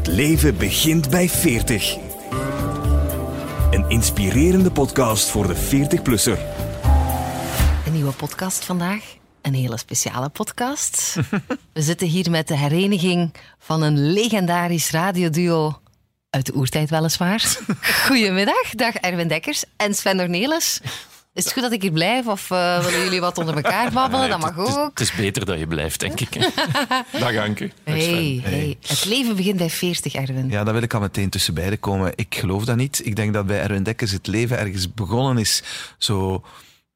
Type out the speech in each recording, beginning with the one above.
Het leven begint bij 40. Een inspirerende podcast voor de 40-plusser. Een nieuwe podcast vandaag. Een hele speciale podcast. We zitten hier met de hereniging van een legendarisch radioduo. Uit de oertijd weliswaar. Goedemiddag, dag Erwin Dekkers en Sven Dornelis. Is het goed dat ik hier blijf of uh, willen jullie wat onder elkaar babbelen? Dat mag ook. het is beter dat je blijft, denk ik. Dag Anke. Dag Hey, hey. Het leven begint bij 40, Erwin. Ja, daar wil ik al meteen tussen beiden komen. Ik geloof dat niet. Ik denk dat bij Erwin Dekkers het leven ergens begonnen is zo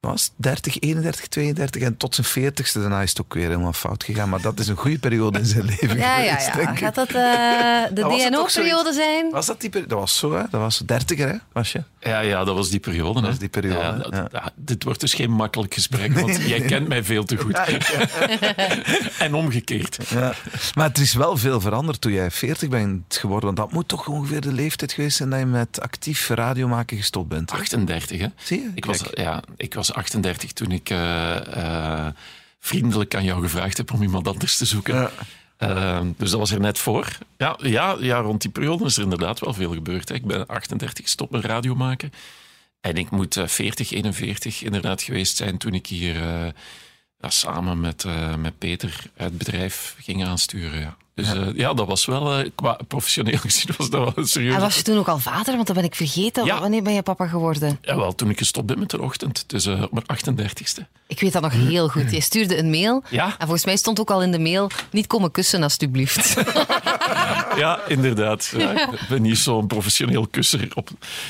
was 30, 31, 32 en tot zijn 40ste. Daarna is het ook weer helemaal fout gegaan. Maar dat is een goede periode in zijn leven Ja, ja, geweest, ja. denk ik. Gaat dat eh, de Dat DNO-periode zijn? Was dat die periode? Dat was zo, hè? Dat was 30er, hè? Was je? Ja, ja, dat was die periode. hè. was die periode, Ja, ja. dat- ja, dit wordt dus geen makkelijk gesprek, want jij kent mij veel te goed. en omgekeerd. Ja. Maar het is wel veel veranderd toen jij 40 bent geworden. Want dat moet toch ongeveer de leeftijd geweest zijn dat je met actief radiomaken gestopt bent. hè? 38, hè? Zie je? Ik was, ja, ik was 38 toen ik eh, eh, vriendelijk aan jou gevraagd heb om iemand anders te zoeken. Ja. Eh, dus dat was er net voor. Ja, ja, ja, rond die periode is er inderdaad wel veel gebeurd. Hè. Ik ben 38 gestopt met radio maken. En ik moet eh, 40, 41 inderdaad geweest zijn toen ik hier eh, ja, samen met, eh, met Peter het bedrijf ging aansturen. Ja. Dus ja, ja dat was wel, eh, qua professioneel gezien, was dat wel een serieus. En was je toen ook al vader? Want dat ben ik vergeten. Ja. Wanneer ben je papa geworden? Ja, wel, toen ik gestopt ben met de ochtend, dus eh, op mijn 38ste. Ik weet dat nog heel goed. Je stuurde een mail. Ja. En volgens mij stond ook al in de mail: niet komen kussen, alstublieft. Ja, inderdaad. Ja, ik ben niet zo'n professioneel kusser op.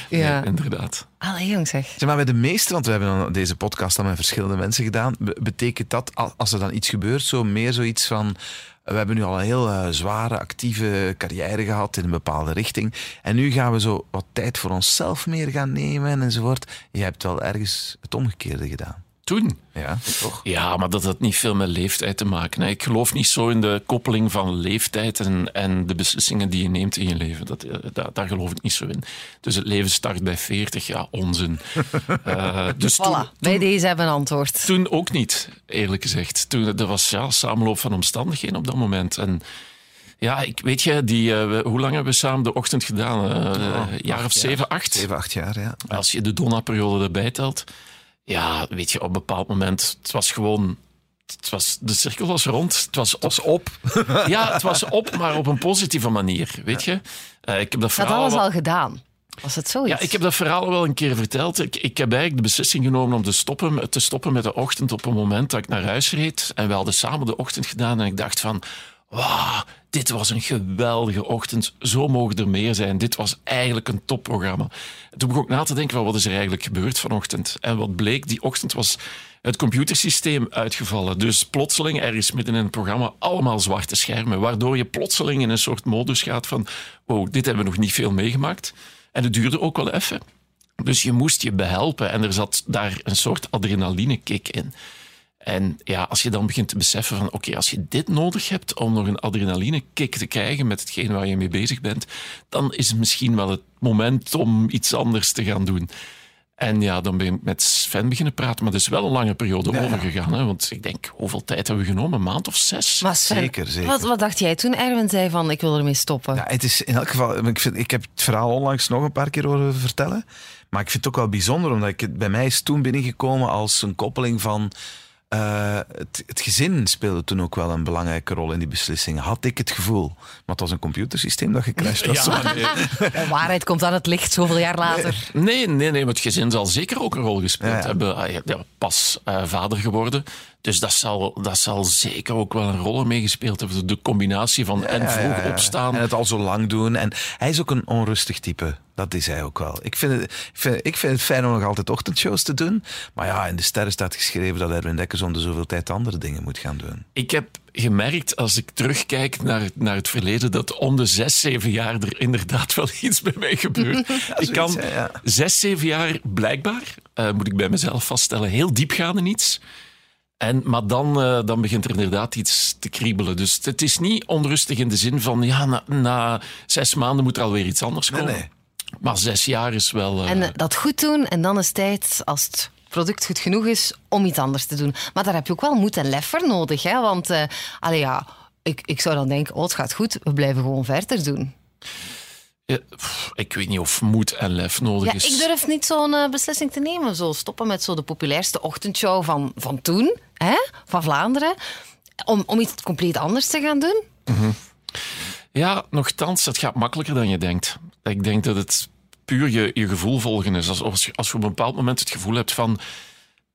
Ja. Nee, inderdaad. Allee, jong zeg. Zeg maar, bij de meeste, want we hebben dan deze podcast al met verschillende mensen gedaan, be- betekent dat, al- als er dan iets gebeurt, zo meer zoiets van... We hebben nu al een heel eh, zware, actieve carrière gehad in een bepaalde richting. En nu gaan we zo wat tijd voor onszelf meer gaan nemen enzovoort. Je hebt wel ergens het omgekeerde gedaan. Toen. Ja, toch? Ja, maar dat had niet veel met leeftijd te maken. Ik geloof niet zo in de koppeling van leeftijd en, en de beslissingen die je neemt in je leven. Dat, eh, daar, daar geloof ik niet zo in. Dus het leven start bij 40, ja, onzin. Eh, dus toen, Voilà, bij deze hebben we een antwoord. toen ook niet, eerlijk gezegd. Toen, dat was ja, samenloop van omstandigheden op dat moment. En ja, ik weet je, die, eh, hoe lang hebben we samen de ochtend gedaan? Eh, een jaar of zeven, acht? Zeven, acht jaar, ja. Als je de Donna-periode erbij telt, ja, weet je, op een bepaald moment, het was gewoon. Het was, de cirkel was rond. Het was, was op. Ja, het was op, maar op een positieve manier, weet je. Eh, ik heb dat Dat verhaal... alles al gedaan. Was het zoiets? ja, ik heb dat verhaal wel een keer verteld. Ik, ik heb eigenlijk de beslissing genomen om te stoppen, te stoppen met de ochtend op een moment dat ik naar huis reed. En we hadden samen de ochtend gedaan en ik dacht van... Wauw, dit was een geweldige ochtend. Zo mogen er meer zijn. Dit was eigenlijk een topprogramma. En Toen begon ik na te denken, van, wat is er eigenlijk gebeurd vanochtend? En wat bleek, die ochtend was het computersysteem uitgevallen. Dus plotseling, ergens midden in het programma, allemaal zwarte schermen. Waardoor je plotseling in een soort modus gaat van... Wow, dit hebben we nog niet veel meegemaakt. En het duurde ook wel even. Dus je moest je behelpen en er zat daar een soort adrenalinekick in. En ja, als je dan begint te beseffen van oké, als je dit nodig hebt om nog een adrenalinekick te krijgen met hetgeen waar je mee bezig bent, dan is het misschien wel het moment om iets anders te gaan doen. En ja, dan ben ik met Sven beginnen praten, maar er is wel een lange periode overgegaan. Hè? Want ik denk, hoeveel tijd hebben we genomen? Een maand of zes? Maar Sven, Zeker, zeker. Wat, wat dacht jij toen Erwin zei van ik wil ermee stoppen? Ja, het is in elk geval, ik, vind, ik heb het verhaal onlangs nog een paar keer horen vertellen. Maar ik vind het ook wel bijzonder, omdat ik het, bij mij is toen binnengekomen als een koppeling van. Eh, het, het gezin speelde toen ook wel een belangrijke rol in die beslissing. Had ik het gevoel. Maar het was een computersysteem dat gecrashed was. Ja, nee. De waarheid komt aan het licht zoveel jaar later. Nee, nee, nee, maar het gezin zal zeker ook een rol gespeeld Ja, ja. hebben. Ah, ja, ja, pas eh, vader geworden. Dus dat zal, dat zal zeker ook wel een rol meegespeeld hebben. De combinatie van en vroeg ja, ja. opstaan. En het al zo lang doen. En hij is ook een onrustig type. Dat is hij ook wel. Ik vind, het, ik, vind, ik vind het fijn om nog altijd ochtendshows te doen. Maar ja, in de sterren staat geschreven dat Erwin Dekkers om de zoveel tijd andere dingen moet gaan doen. Ik heb gemerkt, als ik terugkijk naar, naar het verleden, dat om de zes, zeven jaar er inderdaad wel iets bij mij gebeurt. ik kan hè, ja. zes, zeven jaar blijkbaar, eh, moet ik bij mezelf vaststellen, heel diepgaande niets. En, maar dan, eh, dan begint er inderdaad iets te kriebelen. Dus het is niet onrustig in de zin van, ja, na, na zes maanden moet er alweer iets anders Nee, komen. nee. Maar zes jaar is wel... eh, En eh, dat goed doen en dan is tijd, als het product goed genoeg is, om iets anders te doen. Maar daar heb je ook wel moed en lef voor nodig. Hè? Want eh allee, ja, ik, ik zou dan denken, oh, het gaat goed, we blijven gewoon verder doen. Ja, pff, ik weet niet of moed en lef nodig Ja, is. ik durf niet zo'n eh, beslissing te nemen. Zo stoppen met zo de populairste ochtendshow van, van toen, hè? van Vlaanderen. Om, om iets compleet anders te gaan doen. Ja, nogthans, het gaat makkelijker dan je denkt. Ik denk dat het puur je, je gevoel volgen is. Als, als, je, als je op een bepaald moment het gevoel hebt van...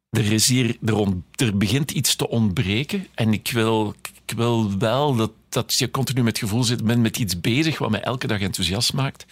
Er, er, begint iets te ontbreken en ik wil, ik wil wel dat, dat je continu met het gevoel zit, ben met iets bezig wat mij elke dag enthousiast maakt.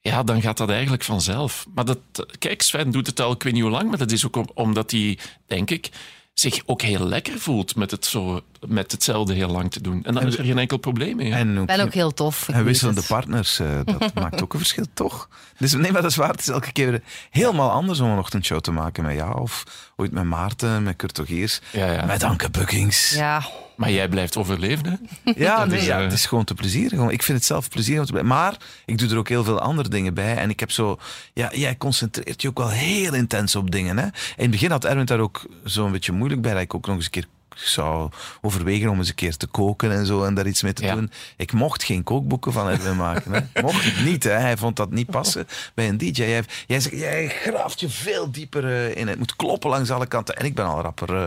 Ja, dan gaat dat eigenlijk vanzelf. Maar dat, kijk, Sven doet het al, ik weet niet hoe lang, maar dat is ook om- omdat hij, denk ik, zich ook heel lekker voelt met, het zo, met hetzelfde heel lang te doen. En dan is er geen enkel probleem mee. En ook, ben ook heel tof. en wisselende partners, eh, dat maakt ook een verschil, toch? Dus nee, maar dat is waar. Het is elke keer helemaal anders om een ochtendshow te maken met jou. Of ooit met Maarten, met Kurt Ogiers, Ja, ja. met Anke Buckings. Ja, Maar jij blijft overleven, hè? Ja, nee, is, ja, eh, het is gewoon te plezierig. Ik vind het zelf plezierig om te blijven. Maar ik doe er ook heel veel andere dingen bij. En ik heb zo... Ja, jij concentreert je ook wel heel intens op dingen. Hè? In het begin had Erwin daar ook zo'n beetje moeilijk bij. Dat ik ook nog eens een keer zou overwegen om eens een keer te koken en zo. En daar iets mee te Ja. doen. Ik mocht geen kookboeken van Erwin maken. Hè? Mocht het niet. Hè? Hij vond dat niet passen bij een DJ. Jij, jij, jij graaft je veel dieper eh, in. Het moet kloppen langs alle kanten. En ik ben al rapper... eh,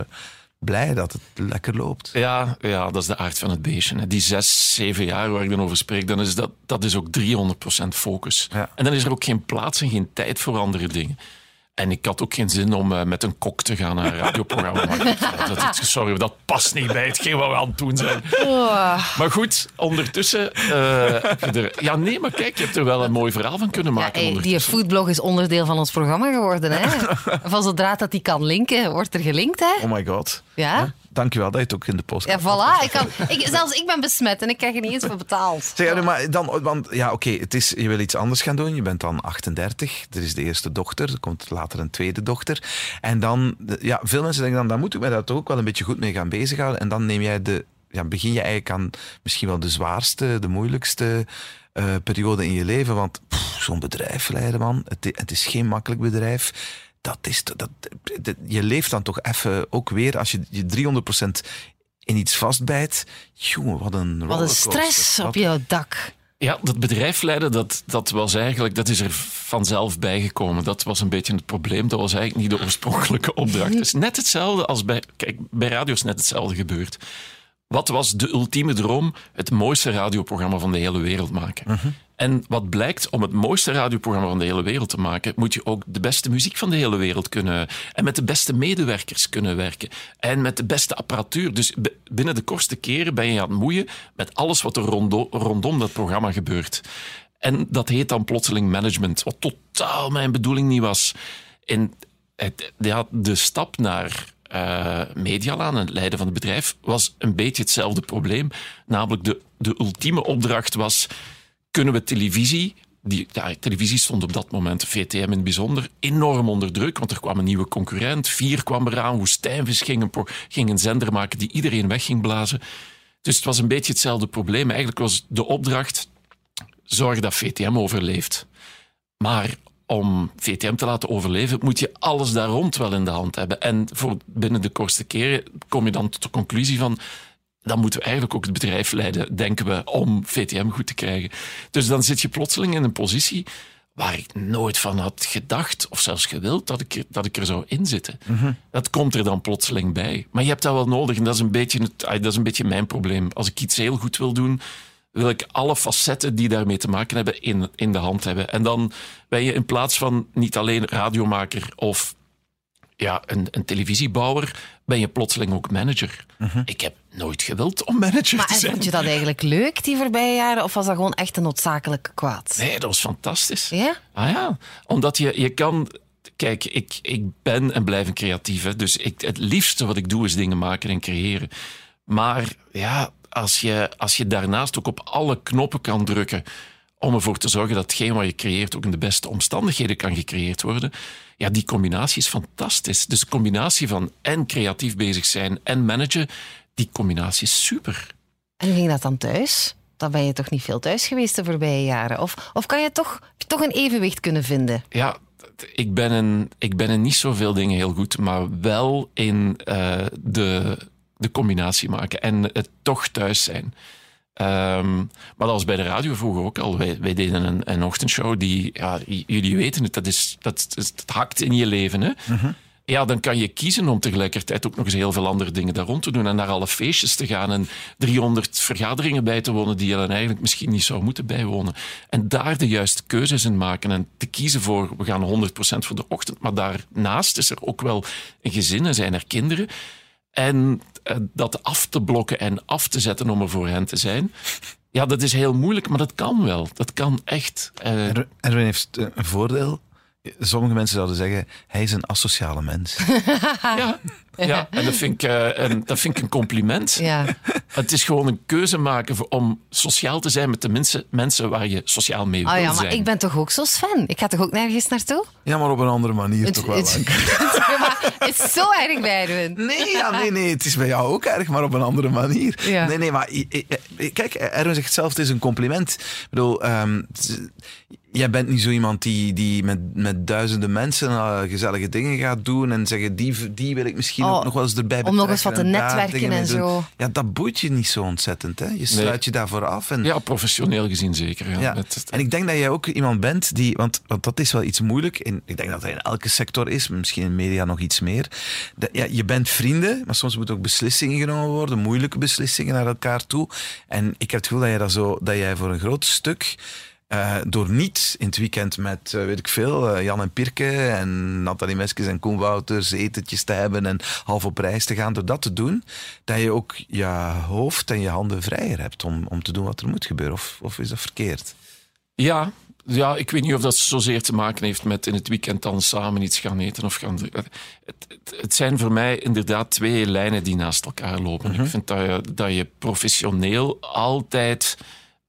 blij dat het lekker loopt. Ja, ja, dat is de aard van het beestje. hè. Die zes, zeven jaar waar ik dan over spreek, dan is dat, dat is ook 300% focus. Ja. En dan is er ook geen plaats en geen tijd voor andere dingen. En ik had ook geen zin om eh, met een kok te gaan naar een radioprogramma maken. Dat, dat, sorry, dat past niet bij hetgeen wat we aan het doen zijn. Oh. Maar goed, ondertussen... eh, heb je er, ja, nee, maar kijk, je hebt er wel een mooi verhaal van kunnen Ja, maken. hey, die foodblog is onderdeel van ons programma geworden. Hè? Van zodra dat die kan linken, wordt er gelinkt. Hè? Oh my god. Ja? Dankjewel dat je het ook in de post Ja, voilà. Ik kan, ik, zelfs ik ben besmet en ik krijg er niet eens voor betaald. Zeg, ja, maar dan, want ja, oké, het is je wil iets anders gaan doen. Je bent dan 38, er is de eerste dochter, er komt later een tweede dochter. En dan, ja, veel mensen denken dan, dan moet ik mij daar toch ook wel een beetje goed mee gaan bezighouden. En dan neem jij de, ja, begin je eigenlijk aan misschien wel de zwaarste, de moeilijkste eh, periode in je leven. Want zo'n bedrijf leiden, man, het, het is geen makkelijk bedrijf. Dat is, dat, dat- je leeft dan toch even ook weer, als je je 300% in iets vastbijt. Jongen, wat een Wat een stress Wat op jouw dak. Ja, dat bedrijf leiden, dat, dat was eigenlijk, dat is er vanzelf bijgekomen. Dat was een beetje het probleem. Dat was eigenlijk niet de oorspronkelijke opdracht. Het is net hetzelfde als bij, kijk, bij radio is net hetzelfde gebeurd. Wat was de ultieme droom? Het mooiste radioprogramma van de hele wereld maken. En wat blijkt, om het mooiste radioprogramma van de hele wereld te maken, moet je ook de beste muziek van de hele wereld kunnen. En met de beste medewerkers kunnen werken. En met de beste apparatuur. Dus binnen de kortste keren ben je aan het moeien met alles wat er rondo- rondom dat programma gebeurt. En dat heet dan plotseling management, wat totaal mijn bedoeling niet was. En het, ja, de stap naar eh Medialaan het leiden van het bedrijf was een beetje hetzelfde probleem. Namelijk de, de ultieme opdracht was, kunnen we televisie... Die, televisie stond op dat moment, VTM in het bijzonder, enorm onder druk, want er kwam een nieuwe concurrent. Vier kwam eraan, Woestijnvis ging een, ging een zender maken die iedereen weg ging blazen. Dus het was een beetje hetzelfde probleem. Eigenlijk was de opdracht, zorg dat VTM overleeft. Maar om VTM te laten overleven, moet je alles daar rond wel in de hand hebben. En voor binnen de kortste keren kom je dan tot de conclusie van. Dan moeten we eigenlijk ook het bedrijf leiden, denken we, om VTM goed te krijgen. Dus dan zit je plotseling in een positie waar ik nooit van had gedacht, of zelfs gewild, dat ik er, dat ik er zou in zitten. Dat komt er dan plotseling bij. Maar je hebt dat wel nodig en dat is, een beetje het, dat is een beetje mijn probleem. Als ik iets heel goed wil doen, wil ik alle facetten die daarmee te maken hebben in, in de hand hebben. En dan ben je in plaats van niet alleen radiomaker of ja, een, een televisiebouwer, ben je plotseling ook manager. Ik heb nooit gewild om manager Maar te en zijn. vond je dat eigenlijk leuk, die voorbije jaren? Of was dat gewoon echt een noodzakelijke kwaad? Nee, dat was fantastisch. Ja? Ah ja, omdat je, je kan... Kijk, ik, ik ben en blijf een creatief. Hè, dus ik, het liefste wat ik doe is dingen maken en creëren. Maar ja, als je, als je daarnaast ook op alle knoppen kan drukken om ervoor te zorgen dat hetgeen wat je creëert ook in de beste omstandigheden kan gecreëerd worden, ja, die combinatie is fantastisch. Dus de combinatie van en creatief bezig zijn en managen, die combinatie is super. En hoe ging dat dan thuis? Dan ben je toch niet veel thuis geweest de voorbije jaren? Of, of kan je toch, toch een evenwicht kunnen vinden? Ja, ik ben, in, ik ben in niet zoveel dingen heel goed, maar wel in eh, de, de combinatie maken en het toch thuis zijn. Ehm, maar dat was bij de radio vroeger ook al. Wij, wij deden een, een ochtendshow die, ja, jullie weten het, dat, is, dat, dat hakt in je leven. Hè? Ja, dan kan je kiezen om tegelijkertijd ook nog eens heel veel andere dingen daar rond te doen en naar alle feestjes te gaan en 300 vergaderingen bij te wonen die je dan eigenlijk misschien niet zou moeten bijwonen. En daar de juiste keuzes in maken en te kiezen voor, we gaan 100% voor de ochtend, maar daarnaast is er ook wel een gezin en zijn er kinderen. En eh, dat af te blokken en af te zetten om er voor hen te zijn. Ja, dat is heel moeilijk, maar dat kan wel. Dat kan echt. Er- Erwin heeft eh, een voordeel. Sommige mensen zouden zeggen, hij is een asociale mens. ja, ja, en dat vind, ik, eh, een, dat vind ik een compliment. Ja. Het is gewoon een keuze maken voor- om sociaal te zijn met de mensen, mensen waar je sociaal mee wil Oh ja, maar zijn. ik ben toch ook zo Sven? Ik ga toch ook nergens naartoe? Ja, maar op een andere manier toch wel. het, het is zo erg bij Erwin. Nee, ja, nee, nee, het is bij jou ook erg, maar op een andere manier. Ja. Nee, nee, maar kijk, Erwin zegt zelf, het is een compliment. Ik bedoel, ehm, jij bent niet zo iemand die, die met, met duizenden mensen eh, gezellige dingen gaat doen en zeggen, die, die wil ik misschien Oh, ook nog wel eens erbij om nog eens wat te en netwerken en doen. zo. Ja, dat boeit je niet zo ontzettend. Hè? Je sluit je daarvoor af. En, Ja, professioneel gezien zeker. Ja. ja. Het- En ik denk dat jij ook iemand bent die, want, want dat is wel iets moeilijk. En ik denk dat dat in elke sector is, misschien in media nog iets meer. Dat, ja, je bent vrienden, maar soms moeten ook beslissingen genomen worden, moeilijke beslissingen naar elkaar toe. En ik heb het gevoel dat jij, dat zo, dat jij voor een groot stuk. Eh, door niet in het weekend met, eh, weet ik veel, eh, Jan en Pirke en Nathalie Meskes en Koen Wouters etentjes te hebben en half op reis te gaan, door dat te doen, dat je ook je hoofd en je handen vrijer hebt om, om te doen wat er moet gebeuren. Of, of is dat verkeerd? Ja, ja, ik weet niet of dat zozeer te maken heeft met in het weekend dan samen iets gaan eten of gaan. Het, het, het zijn voor mij inderdaad twee lijnen die naast elkaar lopen. Ik vind dat je, dat je professioneel altijd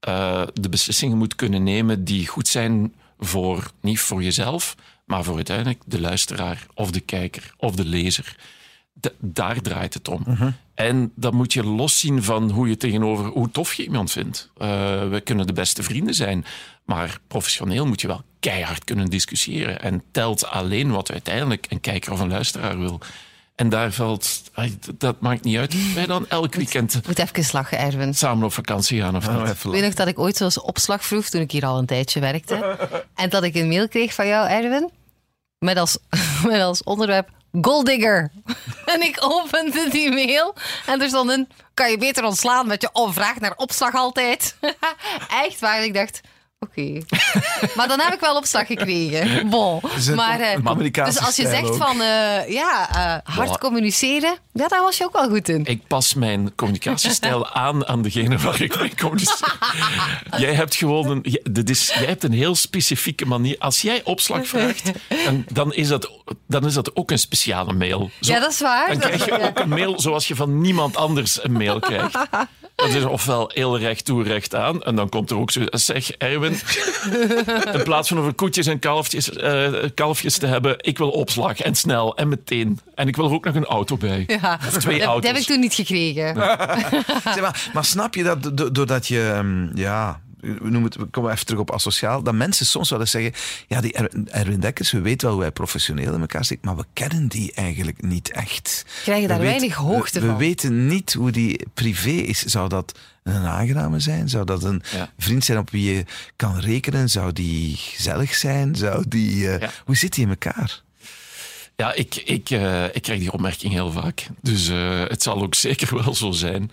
eh, de beslissingen moet kunnen nemen die goed zijn voor, niet voor jezelf, maar voor uiteindelijk de luisteraar of de kijker of de lezer. Da- daar draait het om. En dat moet je loszien van hoe je tegenover hoe tof je iemand vindt. Eh, we kunnen de beste vrienden zijn, maar professioneel moet je wel keihard kunnen discussiëren. En telt alleen wat uiteindelijk een kijker of een luisteraar wil. En daar valt, dat- maakt niet uit. Wij dan elk weekend Ik moet even lachen, Erwin. samen op vakantie gaan of Nou, Ik weet nog dat ik ooit zoals opslag vroeg toen ik hier al een tijdje werkte. En dat ik een mail kreeg van jou, Erwin, met als, met als onderwerp Golddigger. En ik opende die mail en er stond een, kan je beter ontslaan met je vraag naar opslag altijd. Echt waar, ik dacht, oké. Maar dan heb ik wel opslag gekregen. Bon. Maar, een dus als je zegt ook. van, eh, ja, eh, hard communiceren, ja, daar was je ook wel goed in. Ik pas mijn communicatiestijl aan aan degene waar ik mee communiceer. Jij hebt gewoon een, jij- dit is, jij hebt een heel specifieke manier. Als jij opslag vraagt, dan, dan, is, dat, dan is dat ook een speciale mail. Zo- Ja, dat is waar. Dan Dat- krijg je ook een mail zoals je van niemand anders een mail krijgt. Dat is ofwel heel recht toe, recht aan. En dan komt er ook zo... Zeg, Erwin, in plaats van over koetjes en kalfjes, eh, kalfjes te hebben, ik wil opslag en snel en meteen. En ik wil er ook nog een auto bij. Ja, Of twee dat, dat auto's. heb ik toen niet gekregen. Zeg maar, maar snap je dat do- doordat je, ehm, ja, we, noemen het, we komen even terug op asociaal, dat mensen soms wel eens zeggen, ja, die Er- Erwin Dekkers, we weten wel hoe hij professioneel in elkaar zit, maar we kennen die eigenlijk niet echt. Krijgen daar We weten- weinig hoogte we, van. We weten niet hoe die privé is. Zou dat een aangename zijn? Zou dat een Ja. vriend zijn op wie je kan rekenen? Zou die gezellig zijn? Zou die, eh, Ja. Hoe zit die in elkaar? Ja, ik, ik, eh, ik krijg die opmerking heel vaak. Dus eh, het zal ook zeker wel zo zijn.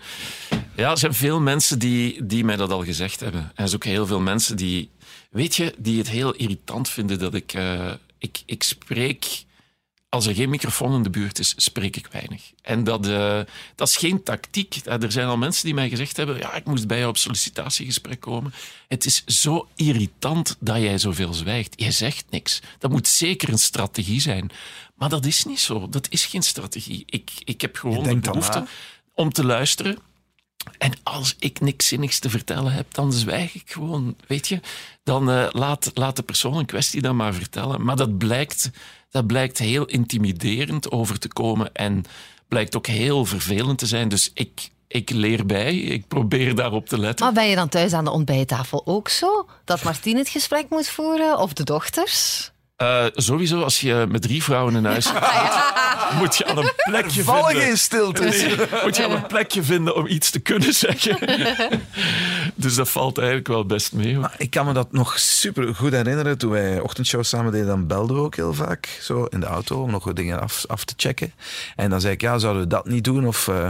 Ja, er zijn veel mensen die, die mij dat al gezegd hebben. En er zijn ook heel veel mensen die, weet je, die het heel irritant vinden dat ik, ik, ik spreek. Als er geen microfoon in de buurt is, spreek ik weinig. En dat, eh, dat is geen tactiek. Eh, Er zijn al mensen die mij gezegd hebben: ja, ik moest bij jou op sollicitatiegesprek komen. Het is zo irritant dat jij zoveel zwijgt. Je zegt niks. Dat moet zeker een strategie zijn. Maar dat is niet zo. Dat is geen strategie. Ik, ik heb gewoon de dan behoefte om te luisteren. En als ik niks zinnigs te vertellen heb, dan zwijg ik gewoon. Weet je, dan eh, laat, laat de persoon in kwestie dan maar vertellen. Maar dat blijkt, dat blijkt heel intimiderend over te komen en blijkt ook heel vervelend te zijn. Dus ik, ik leer bij, ik probeer daarop te letten. Maar ben je dan thuis aan de ontbijttafel ook zo? Dat Martien het gesprek moet voeren? Of de dochters? Eh, sowieso, als je met drie vrouwen in huis moet je aan een plekje Vallen vinden. geen stilte. Nee, moet je aan een plekje vinden om iets te kunnen zeggen. dus dat valt eigenlijk wel best mee. Maar ik kan me dat nog super goed herinneren. Toen wij ochtendshows samen deden, dan belden we ook heel vaak zo in de auto om nog wat dingen af, af te checken. En dan zei ik, ja, zouden we dat niet doen? Of, eh,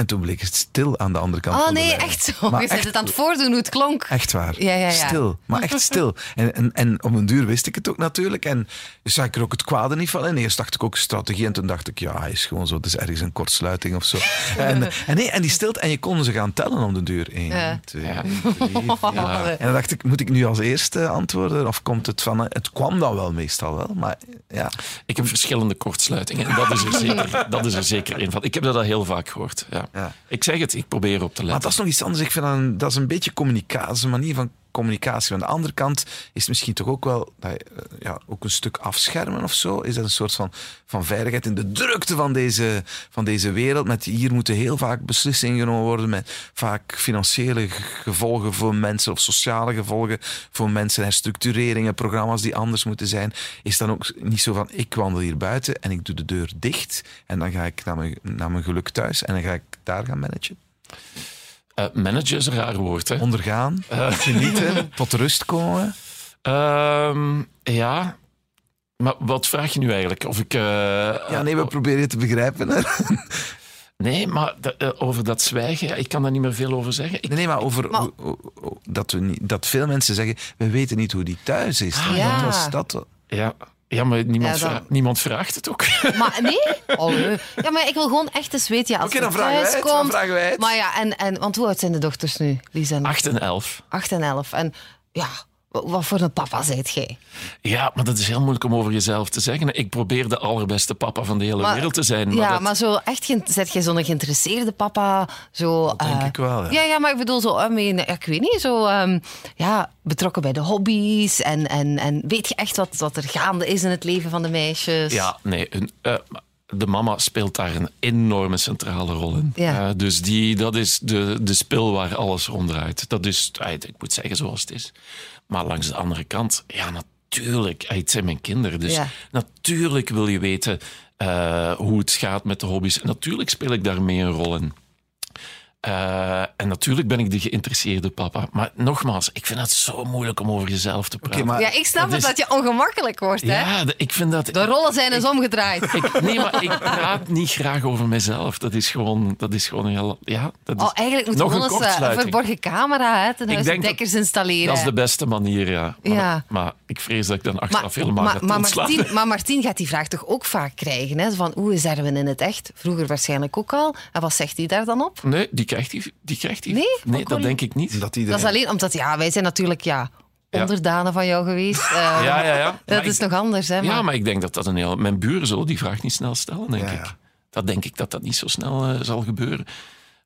En toen bleek het stil aan de andere kant Oh van de nee, lijn. echt zo. Maar je het aan het voordoen hoe het klonk. Echt waar. Ja, ja, ja. Stil, maar echt stil. En, en, en op een duur wist ik het ook natuurlijk. En dus zag ik er ook het kwade niet van. En eerst dacht ik ook strategie. En toen dacht ik, ja, hij is gewoon zo. Het is ergens een kortsluiting of zo. En, en, nee, en die stilte. En je kon ze gaan tellen om de duur. Eén, Ja. twee, Ja. drie, vier. Ja. En dan dacht ik, moet ik nu als eerste antwoorden? Of komt het van... Het kwam dan wel meestal wel. Maar ja, Ik heb verschillende kortsluitingen. En dat is er zeker, dat is er zeker een van. Ik heb dat al heel vaak gehoord. Ja. Ja. Ik zeg het, ik probeer op te Maar letten. dat is nog iets anders. Ik vind dat een, dat is een beetje communicatie, een manier van communicatie. Aan de andere kant is het misschien toch ook wel eh, ja, ook een stuk afschermen of zo. Is dat een soort van, van veiligheid in de drukte van deze, van deze wereld? Met hier moeten heel vaak beslissingen genomen worden met vaak financiële gevolgen voor mensen of sociale gevolgen voor mensen, herstructureringen, programma's die anders moeten zijn. Is dan ook niet zo van ik wandel hier buiten en ik doe de deur dicht en dan ga ik naar mijn, naar mijn geluk thuis en dan ga ik daar gaan managen? Eh, managen is een raar woord. Hè? ondergaan, genieten, tot rust komen. Ehm, ja, maar wat vraag je nu eigenlijk? Of ik... eh, Ja, nee, we proberen het te begrijpen. hè. Nee, maar eh, over dat zwijgen, ja, ik kan daar niet meer veel over zeggen. Ik, Nee, nee, maar over Maar- dat, we niet, dat veel mensen zeggen, we weten niet hoe die thuis is. ja. Dat was dat. ja, ja, maar niemand, Ja, dan- vra- niemand vraagt het ook. Maar nee? Oh, nee. Ja, maar ik wil gewoon echt eens weten, ja, als Oké, je dan vragen wij thuis het. Dan komt... vragen wij het. Maar ja, en, en, want hoe oud zijn de dochters nu, Lisa? 8 en 11. 8 en 11. En ja, wat voor een papa zijt jij? Ja, maar dat is heel moeilijk om over jezelf te zeggen. Ik probeer de allerbeste papa van de hele Maar- wereld te zijn. Maar ja, dat- maar zo echt, zet jij zo'n geïnteresseerde papa? Zo, denk eh, ik wel, ja. Ja, ja, maar ik bedoel zo, I mean, ja, ik weet niet, zo ehm, ja, betrokken bij de hobby's. En, en, en weet je echt wat, wat er gaande is in het leven van de meisjes? Ja, nee. Eh, de mama speelt daar een enorme centrale rol in. Ja. Eh, dus die, dat is de, de spil waar alles ronddraait. Dat is, eh, ik moet zeggen zoals het is. Maar langs de andere kant, ja, natuurlijk. eh, Het zijn mijn kinderen. Dus Ja. natuurlijk wil je weten eh, hoe het gaat met de hobby's. En natuurlijk speel ik daar mee een rol in. Eh, en natuurlijk ben ik de geïnteresseerde papa. Maar nogmaals, ik vind het zo moeilijk om over jezelf te praten. maar- Ja, ik snap Dat het is- dat je ongemakkelijk wordt, hè? ja, de- ik vind dat... De rollen zijn eens omgedraaid. Ik, nee, maar ik praat niet graag over mezelf. Dat is gewoon, dat is gewoon een heel... Ja, dat is Oh, eigenlijk moet je nog een eens eh, een verborgen camera hè, ten Ik huis denk dat- dekkers installeren. Dat is de beste manier, ja. Maar, Ja. maar ik vrees dat ik dan achteraf helemaal maar, ga maar, ontslaan. Martien, maar Martien gaat die vraag toch ook vaak krijgen? Hè? Van, hoe is Erwin in het echt? Vroeger waarschijnlijk ook al. En wat zegt hij daar dan op? Nee, die krijgt hij. Die krijgt hij. Nee? nee dat denk ik niet. Dat Dat is alleen omdat, ja, wij zijn natuurlijk ja, Ja. onderdanen van jou geweest. Eh, Ja, ja, ja. Dat Maar is ik- nog anders, hè? Ja, maar ik denk dat dat een heel... Mijn buren zullen die vraag niet snel stellen, denk Ja, ik. ja. Dat denk ik dat dat niet zo snel eh, zal gebeuren.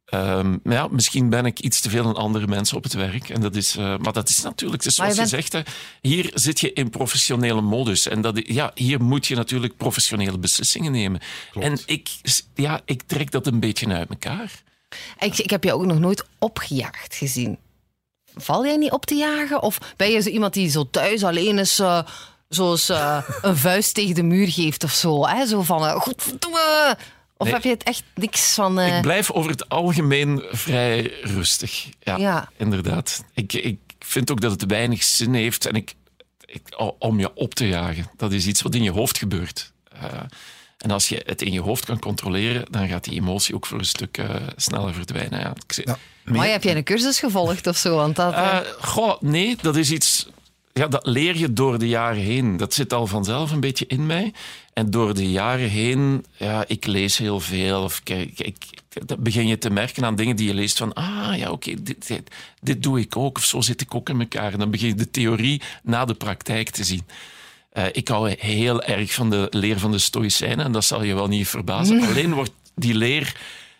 Ehm, maar ja, misschien ben ik iets te veel een andere mensen op het werk. En dat is, eh, maar dat is natuurlijk, dus Maar zoals je je, zegt, hè, hier zit je in professionele modus. En dat, ja, hier moet je natuurlijk professionele beslissingen nemen. En ik, ja, ik trek dat een beetje uit elkaar. Ik, ik heb je ook nog nooit opgejaagd gezien. Val jij niet op te jagen? Of ben je zo iemand die zo thuis alleen is... eh, zoals eh, een vuist tegen de muur geeft of zo. Hè? Zo van, uh, godverdomme. Of Nee. heb je het echt niks van... Ik blijf over het algemeen vrij rustig. Ja, Ja. inderdaad. Ik, ik vind ook dat het weinig zin heeft en ik, ik, om je op te jagen. Dat is iets wat in je hoofd gebeurt. En als je het in je hoofd kan controleren, dan gaat die emotie ook voor een stuk eh, sneller verdwijnen. Ja, ik zeg- Ja. Maar heb jij een cursus gevolgd of zo? Want dat, eh, Eh, goh, nee, dat is iets. Ja, dat leer je door de jaren heen. Dat zit al vanzelf een beetje in mij. En door de jaren heen, ja, ik lees heel veel. Of kijk, ik, dat begin je te merken aan dingen die je leest van, ah ja, oké, dit, dit, dit doe ik ook. Of zo zit ik ook in elkaar. En dan begin je de theorie na de praktijk te zien. Eh, ik hou heel erg van de leer van de Stoïcijnen. En dat zal je wel niet verbazen. Alleen wordt die leer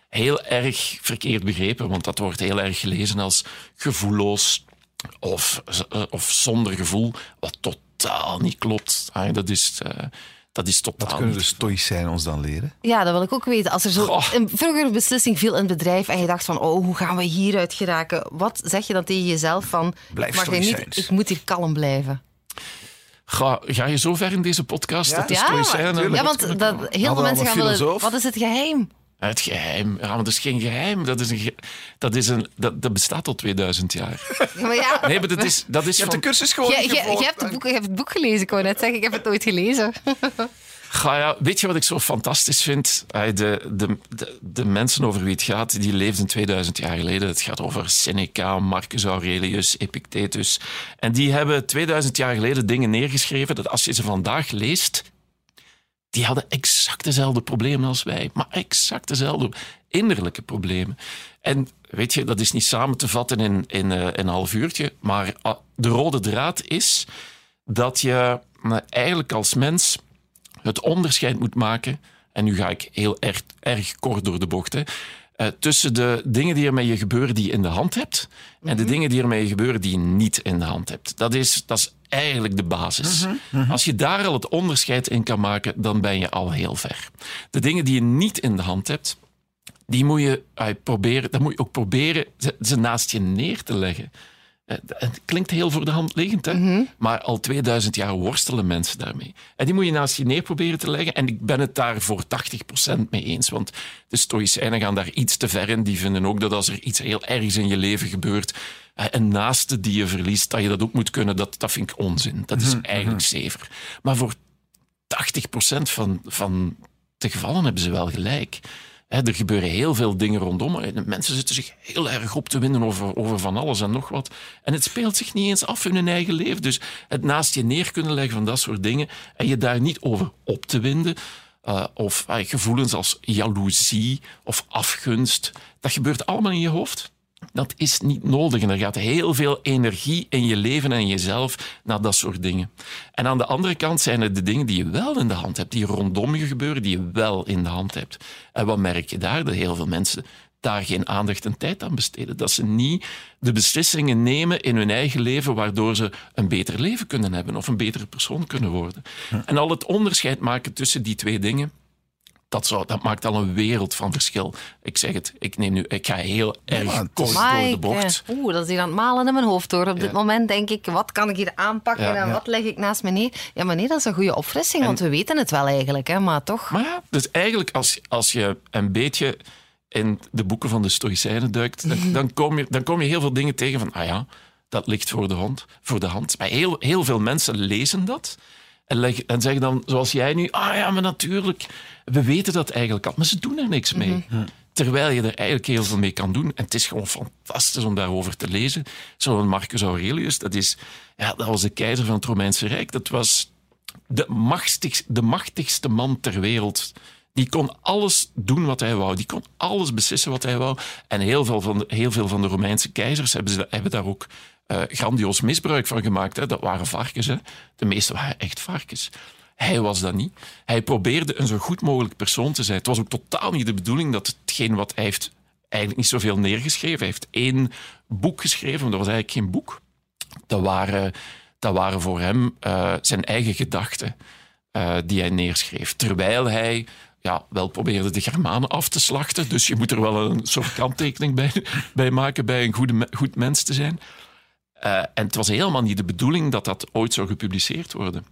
heel erg verkeerd begrepen. Want dat wordt heel erg gelezen als gevoelloos of, eh, of zonder gevoel. Wat totaal niet klopt. Ah, dat, is, eh, dat is totaal Wat kunnen de stoïcijnen ons dan leren? Ja, dat wil ik ook weten. Als er zo Goh. een vroeger een beslissing viel in het bedrijf en je dacht van, oh, hoe gaan we hieruit geraken? Wat zeg je dan tegen jezelf van, Blijf mag je niet, ik moet hier kalm blijven? Ga, ga je zo ver in deze podcast Ja? dat de Ja. Ja, want dat, heel veel mensen gaan willen... Wat is het geheim? Het geheim. Ja, maar dat is geen geheim. Dat, is een ge- dat, is een, dat, dat bestaat al 2000 jaar. Ja, maar ja, Nee, maar dat is, dat is Je hebt de cursus gewoon gevolgd. jij hebt het boek, je hebt het boek gelezen, ik wou net zeggen. Ik heb het nooit gelezen. Weet je wat ik zo fantastisch vind? De, de, de, de mensen over wie het gaat, die leefden 2000 jaar geleden. Het gaat over Seneca, Marcus Aurelius, Epictetus. En die hebben 2000 jaar geleden dingen neergeschreven dat als je ze vandaag leest, die hadden exact dezelfde problemen als wij. Maar exact dezelfde innerlijke problemen. En weet je, dat is niet samen te vatten in, in, eh, een half uurtje. Maar ah, de rode draad is dat je nou, eigenlijk als mens het onderscheid moet maken. En nu ga ik heel erg, erg kort door de bocht. Hè, eh, tussen de dingen die er met je gebeuren die je in de hand hebt. En de dingen die er met je gebeuren die je niet in de hand hebt. Dat is, dat is eigenlijk de basis. Als je daar al het onderscheid in kan maken, dan ben je al heel ver. De dingen die je niet in de hand hebt, die moet je eh, proberen, dan moet je ook proberen ze, ze naast je neer te leggen. Eh, Het klinkt heel voor de hand liggend, hè? maar al 2000 jaar worstelen mensen daarmee. En die moet je naast je neer proberen te leggen. En ik ben het daar voor 80% mee eens. Want de Stoïcijnen gaan daar iets te ver in. Die vinden ook dat als er iets heel ergs in je leven gebeurt, eh, een naaste die je verliest, dat je dat ook moet kunnen. Dat, dat vind ik onzin. Dat is eigenlijk zever. Maar voor 80% van, van de gevallen hebben ze wel gelijk. Er gebeuren heel veel dingen rondom. En Mensen zitten zich heel erg op te winden over, over van alles en nog wat. En het speelt zich niet eens af in hun eigen leven. Dus het naast je neer kunnen leggen van dat soort dingen en je daar niet over op te winden. eh, of eh, gevoelens als jaloezie of afgunst. Dat gebeurt allemaal in je hoofd. Dat is niet nodig. En er gaat heel veel energie in je leven en jezelf naar dat soort dingen. En aan de andere kant zijn er de dingen die je wel in de hand hebt, die rondom je gebeuren, die je wel in de hand hebt. En wat merk je daar? Dat heel veel mensen daar geen aandacht en tijd aan besteden. Dat ze niet de beslissingen nemen in hun eigen leven waardoor ze een beter leven kunnen hebben of een betere persoon kunnen worden. En al het onderscheid maken tussen die twee dingen, dat, zou, dat maakt al een wereld van verschil. Ik zeg het, ik, neem nu, ik ga heel erg kort door de bocht. eh, Oeh, dat is hier aan het malen in mijn hoofd hoor. Op dit moment denk ik, wat kan ik hier aanpakken Ja. en Ja. wat leg ik naast me neer? Ja, maar nee, dat is een goede opfrissing, want we weten het wel eigenlijk, hè, maar toch. Maar ja, dus eigenlijk als, als je een beetje in de boeken van de Stoïcijnen duikt, dan, dan, kom je, dan kom je heel veel dingen tegen van, ah ja, dat ligt voor de, hand, voor de hand. Maar heel, heel veel mensen lezen dat en, en zeggen dan, zoals jij nu, ah ja, maar natuurlijk, we weten dat eigenlijk al, maar ze doen er niks mee. Terwijl je er eigenlijk heel veel mee kan doen. En het is gewoon fantastisch om daarover te lezen. Zo'n Marcus Aurelius, dat, is, ja, dat was de keizer van het Romeinse Rijk. Dat was de machtigste, de machtigste man ter wereld. Die kon alles doen wat hij wou. Die kon alles beslissen wat hij wou. En heel veel van de, heel veel van de Romeinse keizers hebben, ze, hebben daar ook eh, grandioos misbruik van gemaakt. Hè. Dat waren varkens. Hè. De meeste waren echt varkens. Hij was dat niet. Hij probeerde een zo goed mogelijk persoon te zijn. Het was ook totaal niet de bedoeling dat hetgeen wat hij heeft eigenlijk niet zoveel neergeschreven. Hij heeft één boek geschreven, maar dat was eigenlijk geen boek. Dat waren, dat waren voor hem eh, zijn eigen gedachten eh, die hij neerschreef. Terwijl hij ja, wel probeerde de Germanen af te slachten. Dus je moet er wel een soort kanttekening bij, bij maken bij een goede, goed mens te zijn. Eh, en het was helemaal niet de bedoeling dat dat ooit zou gepubliceerd worden.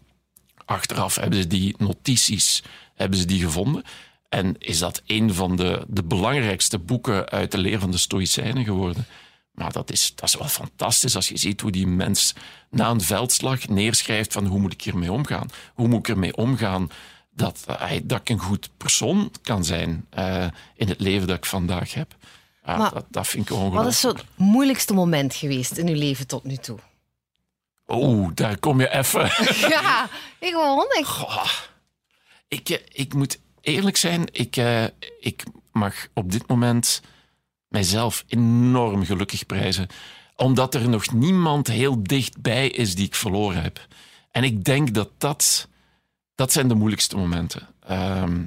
Achteraf hebben ze die notities hebben ze die gevonden. En is dat een van de, de belangrijkste boeken uit de leer van de Stoïcijnen geworden. Maar dat is, dat is wel fantastisch als je ziet hoe die mens na een veldslag neerschrijft van hoe moet ik hiermee omgaan? Hoe moet ik ermee omgaan dat, dat ik een goed persoon kan zijn eh, in het leven dat ik vandaag heb? Ja, Maar dat, dat vind ik Wat ongelooflijk. is zo het moeilijkste moment geweest in uw leven tot nu toe? Oeh, daar kom je even. ja, ik gewoon. Ik, Goh. Ik, eh, ik moet eerlijk zijn, ik, eh, ik mag op dit moment mijzelf enorm gelukkig prijzen. Omdat er nog niemand heel dichtbij is die ik verloren heb. En ik denk dat dat, dat zijn de moeilijkste momenten. Ehm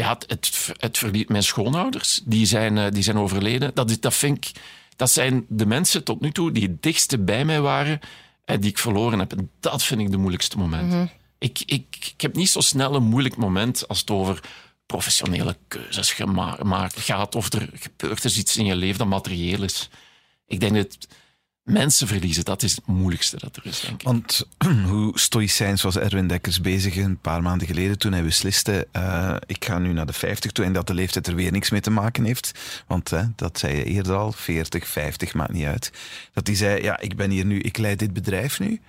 ja, het, het, het verliet mijn schoonouders. Die zijn, eh, die zijn overleden. Dat, dat, vind ik, dat zijn de mensen tot nu toe die het dichtste bij mij waren en die ik verloren heb. En dat vind ik de moeilijkste momenten. ik, ik, ik heb niet zo snel een moeilijk moment als het over professionele keuzes gemaakt gaat of er gebeurt is iets in je leven dat materieel is. Ik denk dat mensen verliezen, dat is het moeilijkste dat er is, denk ik. Want hoe stoïcijns was Erwin Dekkers bezig een paar maanden geleden toen hij besliste: uh, ik ga nu naar de 50 toe en dat de leeftijd er weer niks mee te maken heeft. Want uh, dat zei je eerder al: 40, 50, maakt niet uit. Dat hij zei: Ja, ik ben hier nu, ik leid dit bedrijf nu.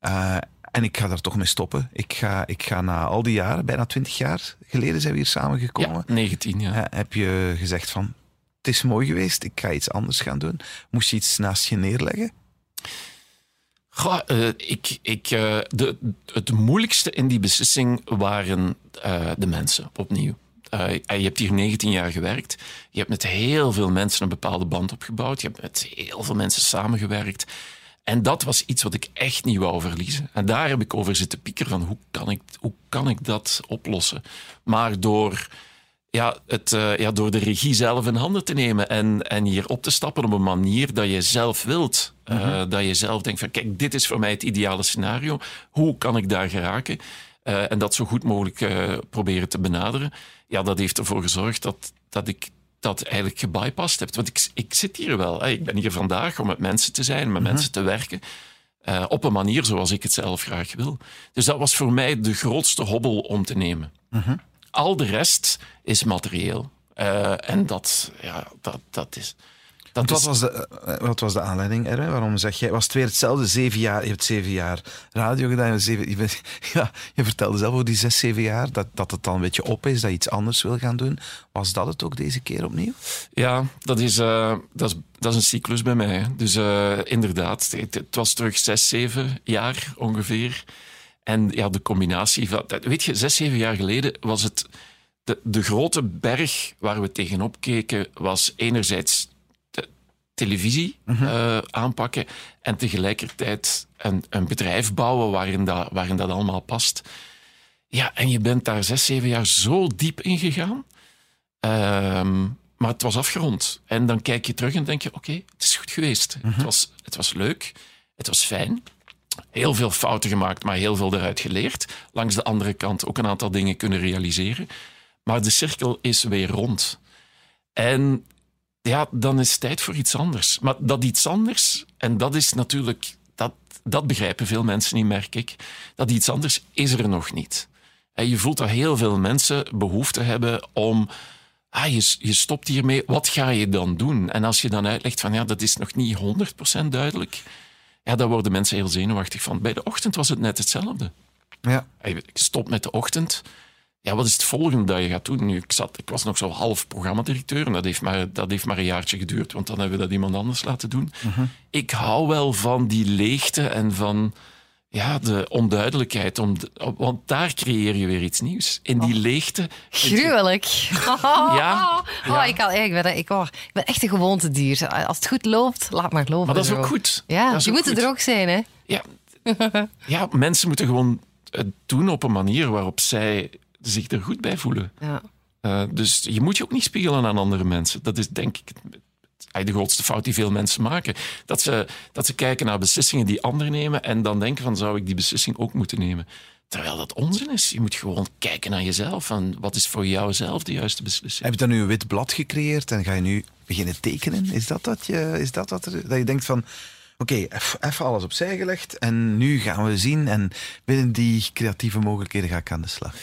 Uh, en ik ga daar toch mee stoppen. Ik ga, ik ga na al die jaren, bijna 20 jaar geleden zijn we hier samengekomen. Ja, 19 jaar. heb je gezegd van, het is mooi geweest, ik ga iets anders gaan doen. Moest je iets naast je neerleggen? Uh, ik, ik, uh, de, het moeilijkste in die beslissing waren uh, de mensen, opnieuw. je hebt hier 19 jaar gewerkt. Je hebt met heel veel mensen een bepaalde band opgebouwd. Je hebt met heel veel mensen samengewerkt. En dat was iets wat ik echt niet wou verliezen. En daar heb ik over zitten piekeren van hoe kan ik, hoe kan ik dat oplossen? Maar door, ja, het, uh, ja, door de regie zelf in handen te nemen en, en hier op te stappen op een manier dat je zelf wilt. Uh, mm -hmm. Dat je zelf denkt van kijk, dit is voor mij het ideale scenario. Hoe kan ik daar geraken? Uh, en dat zo goed mogelijk proberen te benaderen. Ja, dat heeft ervoor gezorgd dat, dat ik dat eigenlijk gebypast hebt. Want ik, ik zit hier wel. Ik ben hier vandaag om met mensen te zijn, met Mhm. mensen te werken. Op een manier zoals ik het zelf graag wil. Dus dat was voor mij de grootste hobbel om te nemen. Mhm. Al de rest is materieel. Uh, en dat, ja, dat, dat is. Dat wat, is... was de, uh, wat was de aanleiding, Erwin? Waarom zeg jij? Was het weer hetzelfde? Zeven jaar, je hebt zeven jaar radio gedaan. Je, zeven, je, bent, ja, je vertelde zelf over die zes, zeven jaar dat, dat het dan een beetje op is, dat je iets anders wil gaan doen. Was dat het ook deze keer opnieuw? Ja, dat is, uh, dat is, dat is een cyclus bij mij. Dus uh, inderdaad, het, het, was terug zes, zeven jaar ongeveer. En ja, de combinatie van. Weet je, zes, zeven jaar geleden was het. De, de grote berg waar we tegenop keken, was enerzijds televisie Mhm. uh, aanpakken en tegelijkertijd een, een bedrijf bouwen waarin dat, waarin dat allemaal past. Ja, en je bent daar zes, zeven jaar zo diep in gegaan. Uh, maar het was afgerond. En dan kijk je terug en denk je, oké, okay, het is goed geweest. Mhm. Het, was, het was leuk, het was fijn. Heel veel fouten gemaakt, maar heel veel eruit geleerd. Langs de andere kant ook een aantal dingen kunnen realiseren. Maar de cirkel is weer rond. En ja, dan is het tijd voor iets anders. Maar dat iets anders, en dat is natuurlijk, dat, dat begrijpen veel mensen niet, merk ik, dat iets anders is er nog niet. En je voelt dat heel veel mensen behoefte hebben om, ah, je, je stopt hiermee, wat ga je dan doen? En als je dan uitlegt van, ja, dat is nog niet 100% duidelijk, ja, dan worden mensen heel zenuwachtig van. Bij de ochtend was het net hetzelfde. Ja. Ik stop met de ochtend ja, wat is het volgende dat je gaat doen? Nu, ik, zat, ik was nog zo half programmadirecteur en dat heeft, maar, dat heeft maar een jaartje geduurd, want dan hebben we dat iemand anders laten doen. Uh -huh. Ik hou wel van die leegte en van ja, de onduidelijkheid, om de, want daar creëer je weer iets nieuws. In die oh. leegte. Gruwelijk. ja, oh, ik, kan, ik, ben, ik, oh, ik ben echt een gewoontedier. Als het goed loopt, laat maar lopen. Maar dat is ook goed. Ja, je moet er ook zijn, hè? Ja, ja, mensen moeten gewoon het doen op een manier waarop zij zich er goed bij voelen. Ja. Uh, dus je moet je ook niet spiegelen aan andere mensen. Dat is denk ik de grootste fout die veel mensen maken. Dat ze, dat ze kijken naar beslissingen die anderen nemen en dan denken van zou ik die beslissing ook moeten nemen. Terwijl dat onzin is. Je moet gewoon kijken naar jezelf en wat is voor jou zelf de juiste beslissing. Heb je dan nu een wit blad gecreëerd en ga je nu beginnen tekenen? Is dat, dat, je, is dat, dat, dat je denkt van oké, even alles opzij gelegd en nu gaan we zien en binnen die creatieve mogelijkheden ga ik aan de slag?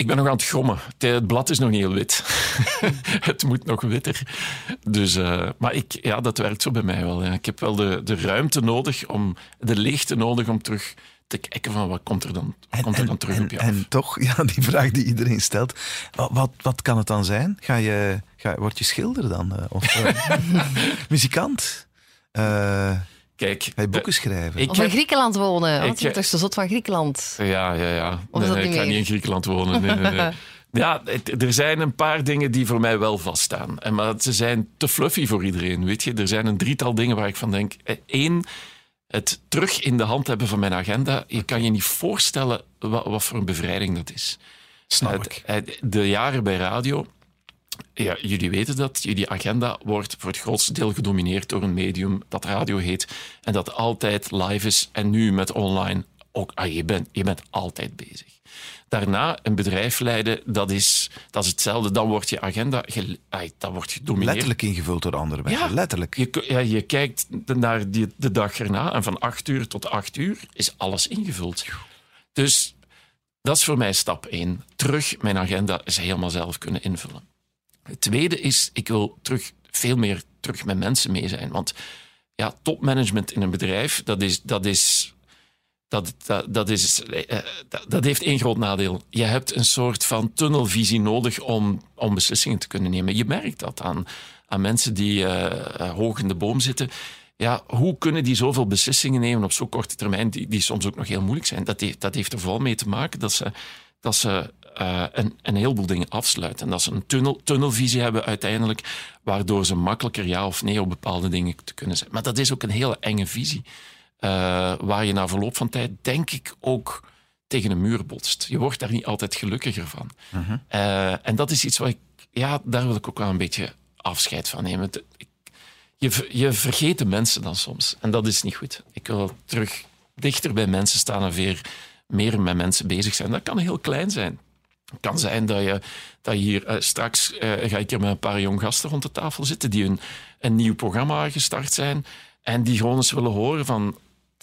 Ik ben nog aan het grommen. Het blad is nog niet heel wit. het moet nog witter. Dus, uh, maar ik, ja, dat werkt zo bij mij wel. Ja. Ik heb wel de, de ruimte nodig, om, de leegte nodig om terug te kijken van wat komt er dan, komt er dan terug en, op je af. En toch, ja, die vraag die iedereen stelt. Wat, wat, wat kan het dan zijn? Ga je, ga, word je schilder dan? Uh, of uh, muzikant? Uh, Kijk, je boeken schrijven? Of in Griekenland wonen. Want je bent toch zo zot van Griekenland? Ja, ja, ja. Of is nee, dat nee, niet ik ga niet in Griekenland wonen. Nee, nee, nee. Ja, het- er zijn een paar dingen die voor mij wel vaststaan. En Maar ze zijn te fluffy voor iedereen, weet je. Er zijn een drietal dingen waar ik van denk... eh, Eén, het terug in de hand hebben van mijn agenda. Je kan je niet voorstellen wat, wat voor een bevrijding dat is. Snap ik. het- De jaren bij radio... Ja, jullie weten dat. Jullie agenda wordt voor het grootste deel gedomineerd door een medium dat radio heet. En dat altijd live is en nu met online ook, ah, je, bent, je bent altijd bezig. Daarna, een bedrijf leiden, dat is, dat is hetzelfde. Dan wordt je agenda ge, ah, dat wordt gedomineerd. Letterlijk ingevuld door andere mensen. Ja. Letterlijk. Je, ja, je kijkt naar die, de dag erna en van acht uur tot acht uur is alles ingevuld. Dus dat is voor mij stap één. Terug mijn agenda is helemaal zelf kunnen invullen. Het tweede is, ik wil terug veel meer terug met mensen mee zijn. Want ja, topmanagement in een bedrijf, dat is, dat is dat, dat, dat, is, eh, dat, heeft één groot nadeel. Je hebt een soort van tunnelvisie nodig om, om beslissingen te kunnen nemen. Je merkt dat aan, aan mensen die uh, hoog in de boom zitten. Ja, hoe kunnen die zoveel beslissingen nemen op zo'n korte termijn, die, die soms ook nog heel moeilijk zijn? Dat heeft, dat heeft er vooral mee te maken dat ze, dat ze uh, een, een heleboel dingen afsluiten. En dat ze een tunnel, tunnelvisie hebben uiteindelijk, waardoor ze makkelijker ja of nee op bepaalde dingen te kunnen zijn. Maar dat is ook een hele enge visie. Uh, waar je na verloop van tijd, denk ik, ook tegen een muur botst. Je wordt daar niet altijd gelukkiger van. Uh -huh. uh, en dat is iets waar ik, ja, daar wil ik ook wel een beetje afscheid van nemen. Je, je vergeet de mensen dan soms. En dat is niet goed. Ik wil terug dichter bij mensen staan en weer meer met mensen bezig zijn. Dat kan heel klein zijn. Het kan zijn dat je, dat je hier uh, straks ga ik hier met een paar jong gasten rond de tafel zitten die een, een nieuw programma gestart zijn en die gewoon eens willen horen van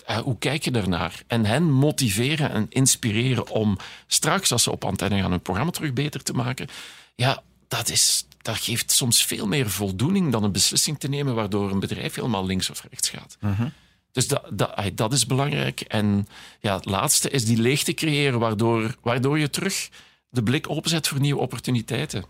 uh, hoe kijk je daarnaar? En hen motiveren en inspireren om straks, als ze op antenne gaan, hun programma terug beter te maken. Ja, dat, is, dat geeft soms veel meer voldoening dan een beslissing te nemen waardoor een bedrijf helemaal links of rechts gaat. Uh -huh. Dus dat, dat, dat is belangrijk. En ja, het laatste is die leegte creëren, waardoor, waardoor je terug de blik openzet voor nieuwe opportuniteiten.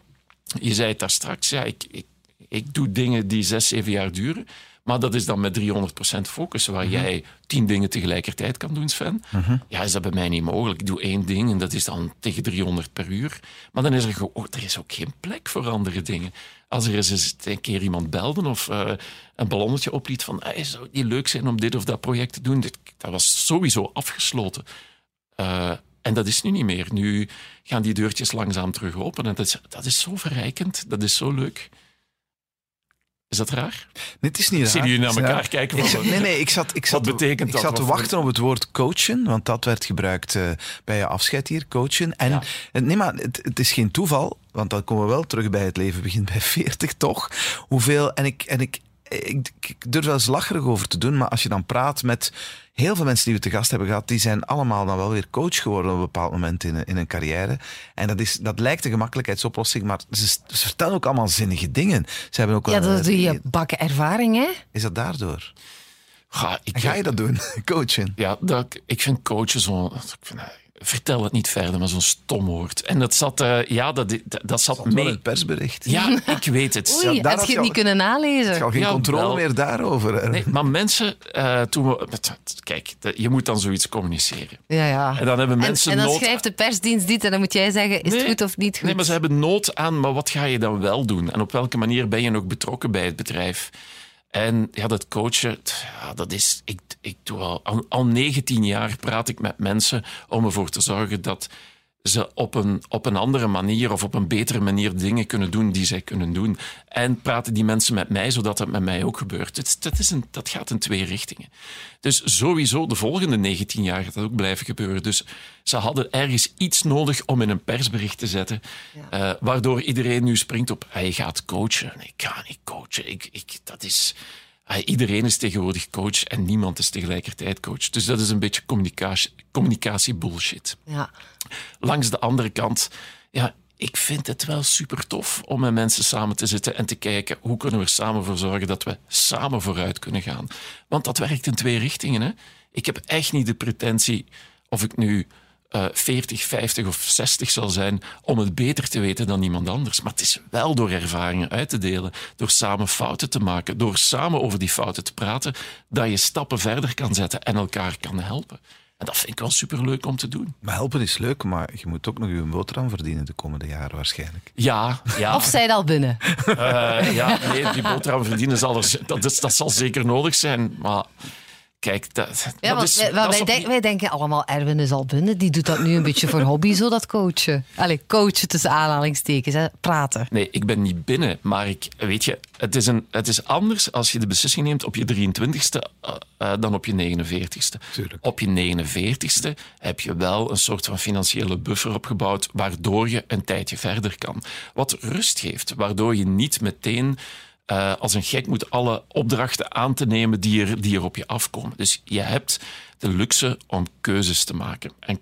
Je zei het daar straks, ja, ik, ik, ik doe dingen die zes, zeven jaar duren. Maar dat is dan met 300% focus, waar -huh. jij tien dingen tegelijkertijd kan doen, Sven. -huh. Ja, is dat bij mij niet mogelijk. Ik doe één ding en dat is dan tegen 300 per uur. Maar dan is er, oh, er is ook geen plek voor andere dingen. Als er eens een keer iemand belde of uh, een ballonnetje opliet van hey, zou het niet leuk zijn om dit of dat project te doen, dit, dat was sowieso afgesloten. Uh, en dat is nu niet meer. Nu gaan die deurtjes langzaam terug open. En dat is, dat is zo verrijkend. Dat is zo leuk. Is dat raar? Nee, het is niet raar. Zien jullie naar elkaar kijken? Ik zat, nee, nee, ik zat, ik zat, Wat betekent ik dat? zat te wachten op het woord coachen, want dat werd gebruikt uh, bij je afscheid hier, coachen. En Ja. nee, maar het, het is geen toeval, want dan komen we wel terug bij het leven begint bij 40 toch. Hoeveel, en ik, en ik, ik, ik durf wel eens lacherig over te doen, maar als je dan praat met heel veel mensen die we te gast hebben gehad, die zijn allemaal dan wel weer coach geworden op een bepaald moment in, in hun carrière. En dat, is, dat lijkt een gemakkelijkheidsoplossing, maar ze, ze vertellen ook allemaal zinnige dingen. Ze hebben ook Ja, dat doe je bakken ervaring, hè? Is dat daardoor? Ga, ik, En ga je dat doen? Coachen? Ja, dat, ik vind coachen zo... ik vind, eh, vertel het niet verder, maar zo'n stom woord. En dat zat, eh, ja, dat, dat, dat zat in mee. het persbericht. Ja, ik weet het. Oei, Ja, daar had je het niet al- kunnen Ik nalezen? had geen Ja, controle wel. meer daarover. Nee, maar mensen, eh, toen we, kijk, je moet dan zoiets communiceren. Ja, ja. En dan hebben En, mensen en dan nood. schrijft de persdienst dit en dan moet jij zeggen, is Nee, het goed of niet goed? Nee, maar ze hebben nood aan, maar wat ga je dan wel doen? En op welke manier ben je nog betrokken bij het bedrijf? En ja, dat coachen, ja, dat is. Ik, ik doe al, al, al 19 jaar praat ik met mensen om ervoor te zorgen dat ze op een, op een andere manier of op een betere manier dingen kunnen doen die zij kunnen doen. En praten die mensen met mij, zodat dat met mij ook gebeurt. Het, dat, is een, dat gaat in twee richtingen. Dus sowieso de volgende 19 jaar gaat dat ook blijven gebeuren. Dus ze hadden ergens iets nodig om in een persbericht te zetten, eh, waardoor iedereen nu springt op, hij gaat coachen. Ik ga niet coachen. Ik, ik, dat is... Iedereen is tegenwoordig coach en niemand is tegelijkertijd coach. Dus dat is een beetje communicatie, communicatie bullshit. Ja. Langs de andere kant, ja, ik vind het wel super tof om met mensen samen te zitten en te kijken hoe kunnen we er samen voor zorgen dat we samen vooruit kunnen gaan. Want dat werkt in twee richtingen. Hè? Ik heb echt niet de pretentie of ik nu eh 40, 50 of 60 zal zijn om het beter te weten dan iemand anders. Maar het is wel door ervaringen uit te delen, door samen fouten te maken, door samen over die fouten te praten, dat je stappen verder kan zetten en elkaar kan helpen. En dat vind ik wel superleuk om te doen. Maar helpen is leuk, maar je moet ook nog je boterham verdienen de komende jaren waarschijnlijk. Ja, ja. Of zij al binnen? Eh, ja, nee, die boterham verdienen zal er, dat, is, dat zal zeker nodig zijn. Maar kijk, dat, Ja, dat want is... wij, dat is wij, op- denk- wij denken allemaal, Erwin is al binnen. Die doet dat nu een beetje voor hobby, zo dat coachen. Allee, coachen tussen aanhalingstekens, hè. praten. Nee, ik ben niet binnen, maar ik, weet je, het is, een, het is anders als je de beslissing neemt op je 23ste eh, eh, dan op je 49ste. Tuurlijk. Op je 49ste heb je wel een soort van financiële buffer opgebouwd, waardoor je een tijdje verder kan. Wat rust geeft, waardoor je niet meteen eh, als een gek moet alle opdrachten aan te nemen die er, die er op je afkomen. Dus je hebt de luxe om keuzes te maken. En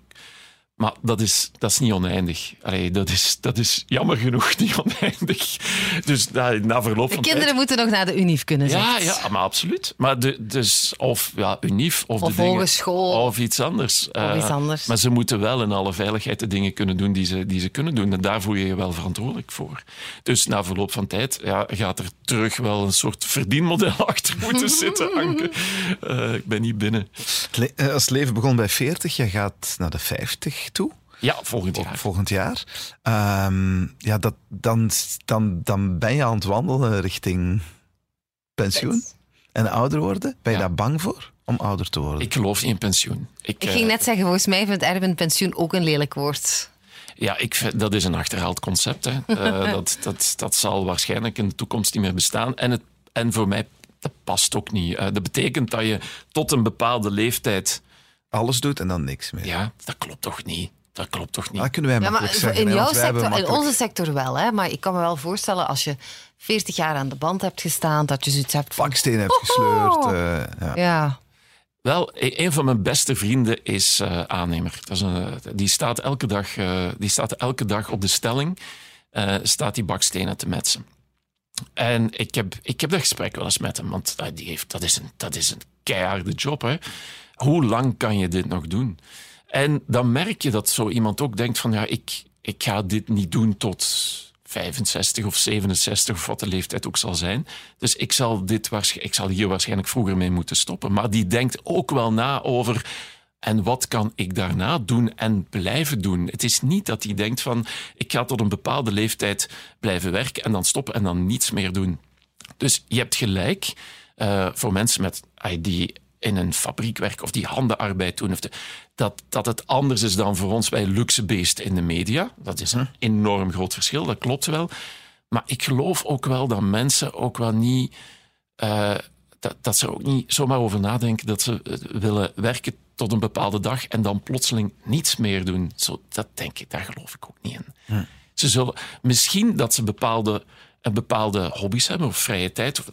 maar dat is, dat is niet oneindig. Allee, dat, is, dat is jammer genoeg niet oneindig. Dus na, na verloop De van kinderen tijd... moeten nog naar de unief kunnen, Ja, zegt. ja, maar absoluut. Maar de, dus, of ja, unief of, Of de dingen, hogeschool. Of iets anders. Of iets Eh, anders. Maar ze moeten wel in alle veiligheid de dingen kunnen doen die ze, die ze kunnen doen. En daar voel je je wel verantwoordelijk voor. Dus na verloop van tijd ja, gaat er terug wel een soort verdienmodel achter moeten zitten, Anke. Eh, ik ben niet binnen. Eh, Als het leven begon bij 40, je gaat naar de 50 toe. Ja, volgend jaar. Volgend jaar. Ehm, ja, dat, dan, dan, dan ben je aan het wandelen richting pensioen en ouder worden. Ben je Ja. daar bang voor om ouder te worden? Ik geloof niet in pensioen. Ik eh, ging net zeggen, volgens mij vindt Erwin pensioen ook een lelijk woord. Ja, ik vind, dat is een achterhaald concept. Hè. Eh, dat, dat, dat zal waarschijnlijk in de toekomst niet meer bestaan. En, het, en voor mij, dat past ook niet. Eh, dat betekent dat je tot een bepaalde leeftijd... Alles doet en dan niks meer. Ja, dat klopt toch niet? Dat klopt toch niet? Dat kunnen wij Ja, maar makkelijk zeggen. in, jouw sector, in onze sector wel, hè? maar ik kan me wel voorstellen als je 40 jaar aan de band hebt gestaan, dat je zoiets hebt van... baksteen hebt gesleurd. eh, ja. Ja, Wel, e- een van mijn beste vrienden is eh, aannemer. Dat is een, die, staat elke dag, eh, die staat elke dag op de stelling, eh, staat die bakstenen te metsen. En ik heb, ik heb dat gesprek wel eens met hem, want ah, die heeft, dat, is een, dat is een keiharde job. Hè? Hoe lang kan je dit nog doen? En dan merk je dat zo iemand ook denkt van, ja, ik, ik ga dit niet doen tot 65 of 67 of wat de leeftijd ook zal zijn. Dus ik zal, dit ik zal hier waarschijnlijk vroeger mee moeten stoppen. Maar die denkt ook wel na over... En wat kan ik daarna doen en blijven doen? Het is niet dat hij denkt van... Ik ga tot een bepaalde leeftijd blijven werken en dan stoppen en dan niets meer doen. Dus je hebt gelijk eh, voor mensen met, die in een fabriek werken of die handenarbeid doen. Of de, dat, dat het anders is dan voor ons bij luxe beesten in de media. Dat is een enorm groot verschil, dat klopt wel. Maar ik geloof ook wel dat mensen ook wel niet... eh, dat, dat ze ook niet zomaar over nadenken dat ze eh, willen werken tot een bepaalde dag en dan plotseling niets meer doen. Zo, dat denk ik, daar geloof ik ook niet in. Ze zullen misschien dat ze bepaalde, een bepaalde hobby's hebben of vrije tijd, of,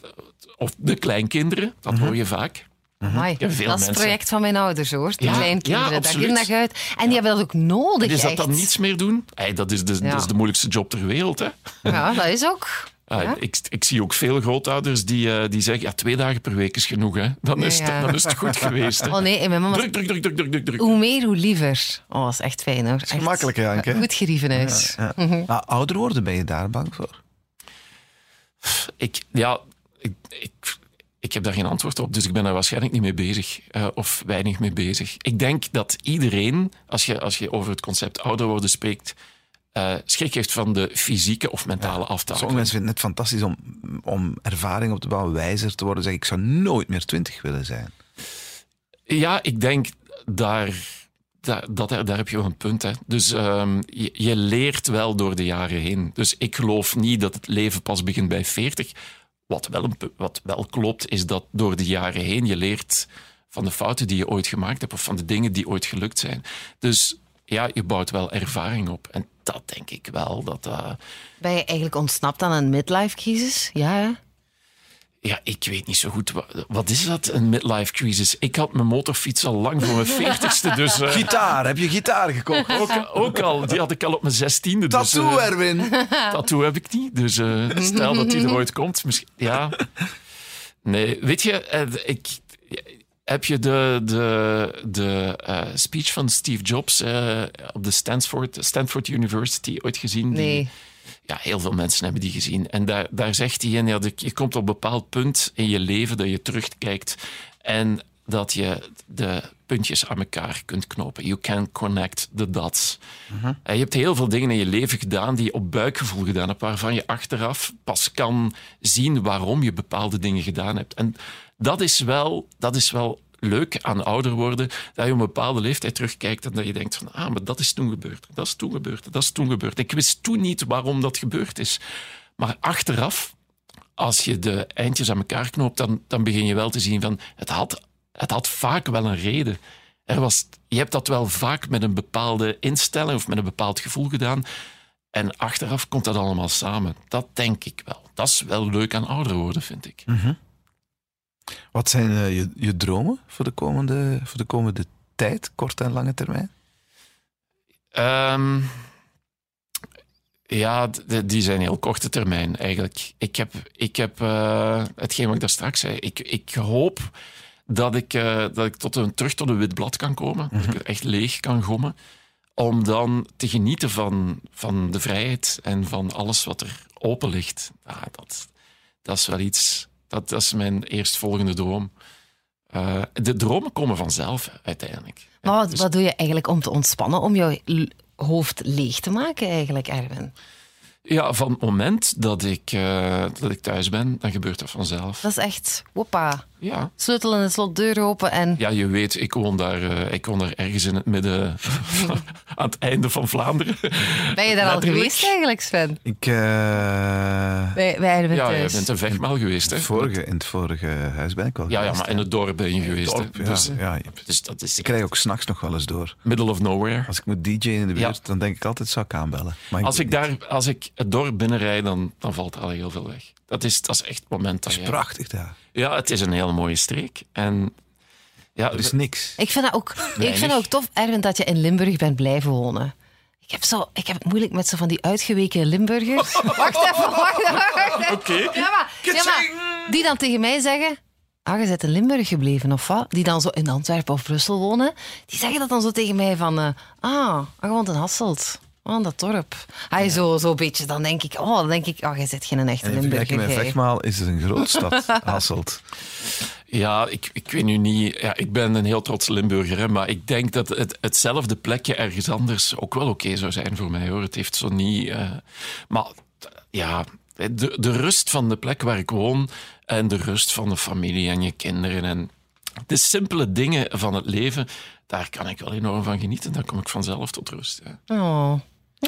of de kleinkinderen, dat hoor je vaak. Amai. Ja, veel dat is het mensen. project van mijn ouders, hoor. Die Ja, kleinkinderen, ja, daar ging naar uit. En die hebben dat ook nodig, En is dat echt. dan niets meer doen? Hey, dat, is de, Ja. dat is de moeilijkste job ter wereld. Hè? Ja, dat is ook. Ah, ik, ik zie ook veel grootouders die, eh, die zeggen, ja, twee dagen per week is genoeg. Hè? Dan, is Ja, het, dan is het goed geweest. Hè? Oh nee, en mijn mama... Druk, druk, druk, druk, druk, druk, druk. Hoe meer, hoe liever. Oh, dat is echt fijn, hoor. Echt. gemakkelijk, hè, Anke? Goed gerieven huis. Ja. Maar ouder worden, ben je daar bang voor? Ik, ja, ik, ik, ik heb daar geen antwoord op, dus ik ben daar waarschijnlijk niet mee bezig. eh, of weinig mee bezig. Ik denk dat iedereen, als je, als je over het concept ouder worden spreekt, eh, schrik heeft van de fysieke of mentale Sommige aftakeling. mensen vinden het fantastisch om, om ervaring op te bouwen, wijzer te worden. Zeg, ik zou nooit meer twintig willen zijn. Ja, ik denk daar, daar, dat, daar heb je wel een punt. Hè. Dus ehm, je, je leert wel door de jaren heen. Dus ik geloof niet dat het leven pas begint bij 40. Wat wel, wat wel klopt, is dat door de jaren heen je leert van de fouten die je ooit gemaakt hebt of van de dingen die ooit gelukt zijn. Dus ja, je bouwt wel ervaring op. En dat denk ik wel. Dat, eh, Ben je eigenlijk ontsnapt aan een midlife-crisis? Ja? Ja, ik weet niet zo goed. Wat, wat is dat, een midlife crisis? Ik had mijn motorfiets al lang voor mijn veertigste. Dus, eh, Gitaar, heb je gitaar gekocht? ook, ook al, die had ik al op mijn zestiende. Dus, Tattoo, eh, Erwin. tattoo heb ik niet. Dus eh, stel dat die er ooit komt. Misschien, ja. Nee, weet je, eh, ik, heb je de, de, de eh, speech van Steve Jobs eh, op de Stanford, Stanford University ooit gezien? Die- Nee. Ja, heel veel mensen hebben die gezien. En daar, daar zegt hij in, ja, je komt op een bepaald punt in je leven dat je terugkijkt en dat je de puntjes aan elkaar kunt knopen. You can connect the dots. En je hebt heel veel dingen in je leven gedaan die je op buikgevoel gedaan hebt, waarvan je achteraf pas kan zien waarom je bepaalde dingen gedaan hebt. En dat is wel, dat is wel leuk aan ouder worden, dat je op een bepaalde leeftijd terugkijkt en dat je denkt van, ah, maar dat is toen gebeurd, dat is toen gebeurd, dat is toen gebeurd. Ik wist toen niet waarom dat gebeurd is. Maar achteraf, als je de eindjes aan elkaar knoopt, dan, dan begin je wel te zien van, het had, het had vaak wel een reden. Er was, je hebt dat wel vaak met een bepaalde instelling of met een bepaald gevoel gedaan. En achteraf komt dat allemaal samen. Dat denk ik wel. Dat is wel leuk aan ouder worden, vind ik. Wat zijn eh, je, je dromen voor de, komende, voor de komende tijd, korte en lange termijn? Ehm, ja, die zijn heel korte termijn eigenlijk. Ik heb, ik heb uh, hetgeen wat ik daar straks zei. Ik, ik hoop dat ik, uh, dat ik tot een, terug tot een wit blad kan komen. Mm -hmm. Dat ik er echt leeg kan gommen. Om dan te genieten van, van de vrijheid en van alles wat er open ligt. Ah, dat, dat is wel iets. Dat, dat is mijn eerstvolgende droom. Uh, de dromen komen vanzelf uiteindelijk. Maar wat, dus, wat doe je eigenlijk om te ontspannen, om jouw hoofd leeg te maken eigenlijk, Erwin? Ja, van het moment dat ik, uh, dat ik thuis ben, dan gebeurt dat vanzelf. Dat is echt, woppa. Ja. Sleutel in het slot, deur open en... Ja, je weet, ik woon daar, uh, ik woon daar ergens in het midden, aan het einde van Vlaanderen. Ben je daar al geweest eigenlijk, Sven? Ik... Uh... Wij, wij ja, je bent een vechtmaal geweest, hè? Vorige, in het vorige huis ben ik wel ja, geweest. Ja, maar in het dorp ben je geweest. Dorp? Ja, dus, ja, dus dat is... Ik krijg ook s'nachts nog wel eens door. Middle of nowhere. Als ik moet DJ'en in de buurt, ja. dan denk ik altijd, zou ik aanbellen. Maar ik als, ik daar, als ik het dorp binnenrijd, dan, dan valt er al heel veel weg. Dat is, dat is echt het moment dat Het is prachtig daar. Ja, het is een hele mooie streek. En ja, er is niks. Ik vind dat ook, ik vind dat ook tof, Erwin, dat je in Limburg bent blijven wonen. Ik heb, zo, ik heb het moeilijk met zo van die uitgeweken Limburgers. wacht even, wacht even. Oké. Okay. Ja, maar, ja, maar die dan tegen mij zeggen... Ah, je bent in Limburg gebleven, of wat? Die dan zo in Antwerpen of Brussel wonen. Die zeggen dat dan zo tegen mij van... Uh, ah, je woont in Hasselt. Oh, dat dorp. Ah, zo, zo beetje, dan denk ik... Oh, dan denk ik... Oh, je zit geen echte en Limburger. met Vechtmaal is het een grootstad, Hasselt. Ja, ik, ik weet nu niet. Ja, ik ben een heel trots Limburger, hè, maar ik denk dat het, hetzelfde plekje ergens anders ook wel oké okay zou zijn voor mij hoor. Het heeft zo niet. Uh, maar ja, de, de rust van de plek waar ik woon en de rust van de familie en je kinderen en de simpele dingen van het leven, daar kan ik wel enorm van genieten. Dan kom ik vanzelf tot rust. Ja. Oh.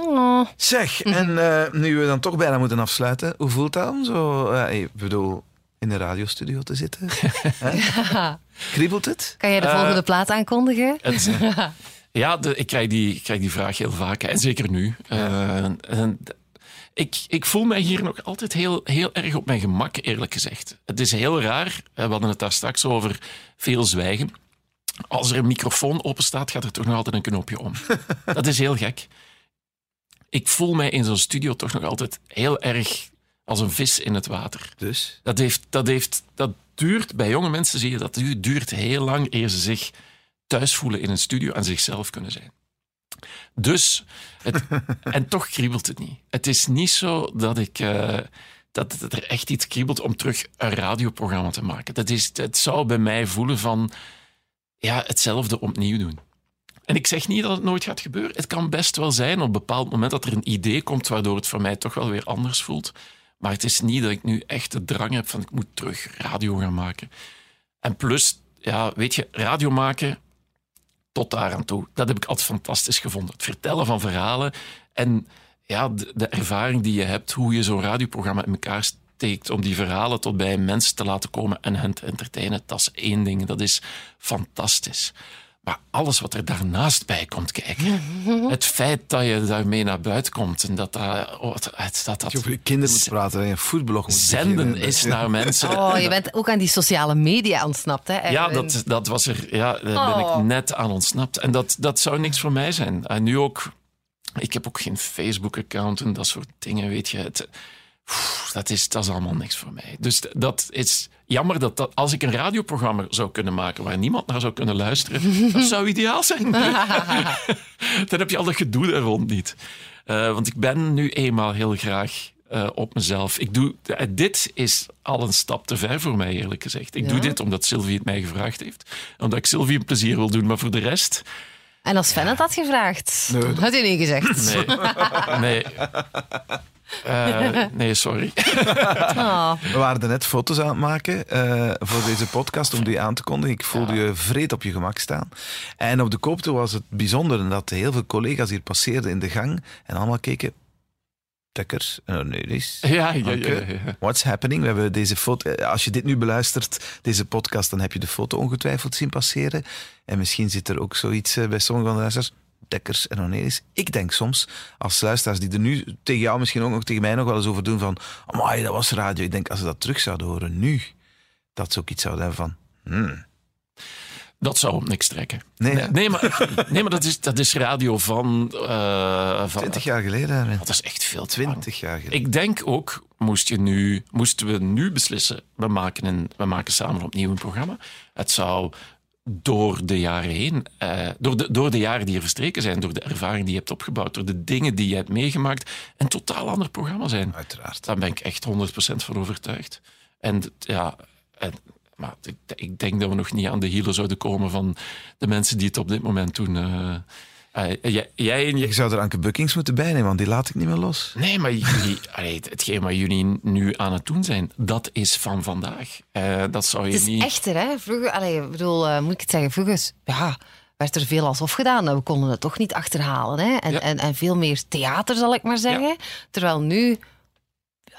Oh. Zeg, en uh, nu we dan toch bijna moeten afsluiten, hoe voelt dat om zo? Uh, ik bedoel, in de radiostudio te zitten. ja. Kriebelt het? Kan jij de volgende uh, plaat aankondigen? Het, ja, de, ik, krijg die, ik krijg die vraag heel vaak. En zeker nu. Ja. En, ik, ik voel mij hier nog altijd heel, heel erg op mijn gemak, eerlijk gezegd. Het is heel raar. We hadden het daar straks over veel zwijgen. Als er een microfoon open staat, gaat er toch nog altijd een knopje om. Dat is heel gek. Ik voel mij in zo'n studio toch nog altijd heel erg als een vis in het water. Dus? Dat, heeft, dat, heeft, dat duurt, bij jonge mensen zie je dat, het duurt heel lang eer ze zich thuis voelen in een studio en zichzelf kunnen zijn. Dus, het, en toch kriebelt het niet. Het is niet zo dat ik... Uh, dat, dat er echt iets kriebelt om terug een radioprogramma te maken. Dat is, het zou bij mij voelen van ja, hetzelfde opnieuw doen. En ik zeg niet dat het nooit gaat gebeuren. Het kan best wel zijn op bepaald moment dat er een idee komt waardoor het voor mij toch wel weer anders voelt. Maar het is niet dat ik nu echt de drang heb van ik moet terug radio gaan maken. En plus, ja, weet je, radio maken tot daar aan toe. Dat heb ik altijd fantastisch gevonden. Het vertellen van verhalen en ja, de, de ervaring die je hebt, hoe je zo'n radioprogramma in elkaar steekt om die verhalen tot bij mensen te laten komen en hen te entertainen, dat is één ding. Dat is fantastisch. Maar alles wat er daarnaast bij komt kijken. Het feit dat je daarmee naar buiten komt en dat dat... Oh, het, dat, dat je over je kinderen moet praten en een foodblog moet Zenden beginnen. is naar mensen. Oh, je bent ook aan die sociale media ontsnapt, hè? Ja, dat, dat was er... Ja, daar ben ik net aan ontsnapt. En dat, dat zou niks voor mij zijn. En nu ook... Ik heb ook geen Facebook-account en dat soort dingen, weet je. Het, dat is, dat is allemaal niks voor mij. Dus dat is jammer dat, dat als ik een radioprogramma zou kunnen maken waar niemand naar zou kunnen luisteren, dat zou ideaal zijn. Dan heb je al dat gedoe daar rond niet. Uh, want ik ben nu eenmaal heel graag uh, op mezelf. Ik doe, uh, dit is al een stap te ver voor mij, eerlijk gezegd. Ik Ja? doe dit omdat Sylvie het mij gevraagd heeft. Omdat ik Sylvie een plezier wil doen, maar voor de rest... En als Sven het had gevraagd, Nee. had hij niet gezegd. Nee. nee. Eh, nee, sorry. Oh. We waren er net foto's aan het maken eh, voor deze podcast om die aan te kondigen. Ik voelde je vreed op je gemak staan. En op de koopte was het bijzonder dat heel veel collega's hier passeerden in de gang en allemaal keken. Dekkers en Cornelis. Ja, ja, ja, ja, ja. What's happening? We hebben deze foto. eh, Als je dit nu beluistert, deze podcast, dan heb je de foto ongetwijfeld zien passeren. En misschien zit er ook zoiets eh, bij sommige van de luisteraars. Dekkers en Cornelis. Ik denk soms, als luisteraars die er nu tegen jou misschien ook nog tegen mij nog wel eens over doen van amai, dat was radio. Ik denk, als ze dat terug zouden horen nu, dat ze ook iets zouden hebben van hmm, Dat zou op niks trekken. Nee, nee, maar, nee, maar dat, is, dat is radio van... eh, van 20 jaar geleden. Dat is echt veel te lang. 20 jaar geleden. Ik denk ook, moest je nu, moesten we nu beslissen, we maken, een, we maken samen opnieuw een programma. Het zou door de jaren heen, eh, door, de, door de jaren die er verstreken zijn, door de ervaring die je hebt opgebouwd, door de dingen die je hebt meegemaakt, een totaal ander programma zijn. Uiteraard. Daar ben ik echt 100% van overtuigd. En ja, en, maar ik, ik denk dat we nog niet aan de hielen zouden komen van de mensen die het op dit moment doen. eh. Eh, jij, jij en je, zou er Anke Buckings moeten bijnemen, want die laat ik niet meer los. Nee, maar jullie, allee, hetgeen wat jullie nu aan het doen zijn, dat is van vandaag. Eh, dat zou je Het is niet... echter, hè? Vroeger, allee, ik bedoel, eh, moet ik het zeggen, vroeger ja, werd er veel alsof gedaan. We konden het toch niet achterhalen. Hè? En, Ja. en, en veel meer theater, zal ik maar zeggen. Terwijl nu,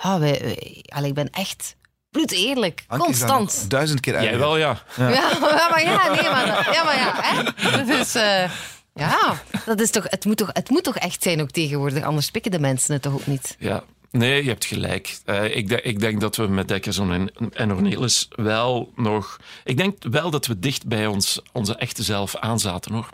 ja, wij, wij- allee, ik ben echt Anke is daar constant. duizend keer uit. Jij wel, ja. Ja, maar ja, nee, maar, dat- ja, maar ja, hè? Is, eh, ja, dat is toch, het, moet toch, het moet toch echt zijn ook tegenwoordig, anders pikken de mensen het toch ook niet. ja. Nee, je hebt gelijk. Eh, ik, ik denk dat we met Dekkerson en, en Ornelis wel nog... Ik denk wel dat we dicht bij ons, onze echte zelf aanzaten, hoor.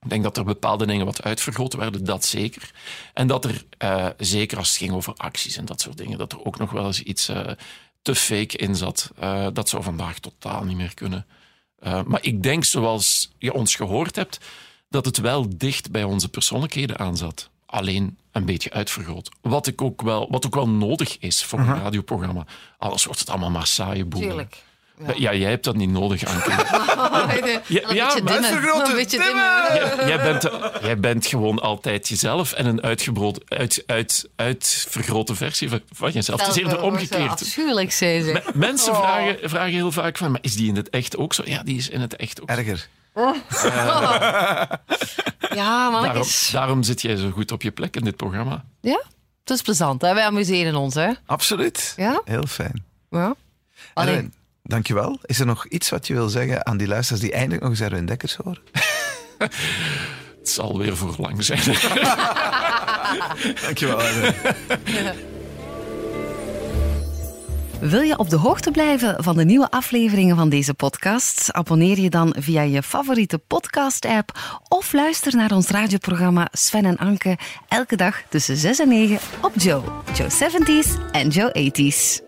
Ik denk dat er bepaalde dingen wat uitvergroten werden, dat zeker. En dat er, eh, zeker als het ging over acties en dat soort dingen, dat er ook nog wel eens iets eh, te fake in zat. Dat zou vandaag totaal niet meer kunnen. Maar ik denk, zoals je ons gehoord hebt, dat het wel dicht bij onze persoonlijkheden aanzat. Alleen een beetje uitvergroot. Wat, ik ook wel, wat ook wel nodig is voor een radioprogramma. Anders wordt het allemaal maar saaie boeren. Tuurlijk. Ja. jij hebt dat niet nodig, Anke. Ja, ja, een beetje maar dimmen. uitvergroten, Een beetje dimmen. Jij, bent, jij bent gewoon altijd jezelf en een uitgebrood, uit, uit, uitvergrote versie van, jezelf. Het is eerder omgekeerd. Afschuwelijk, zei ze. Me- Mensen Oh. vragen, vragen heel vaak van, maar is die in het echt ook zo? Ja, die is in het echt ook zo. Erger. Ja, Daarom, mannetjes. daarom zit jij zo goed op je plek in dit programma. Ja, het is plezant. Hè? Wij amuseren ons, hè? Absoluut. Ja? Heel fijn. Ja. Allee, Erwin, dankjewel. Is er nog iets wat je wil zeggen aan die luisteraars die eindelijk nog eens Erwin Dekkers horen? Het zal weer voor lang zijn. Dankjewel, Erwin. Wil je op de hoogte blijven van de nieuwe afleveringen van deze podcast? Abonneer je dan via je favoriete podcast-app of luister naar ons radioprogramma Sven en Anke elke dag tussen 6 en 9 op Joe. Joe 70s en Joe 80s.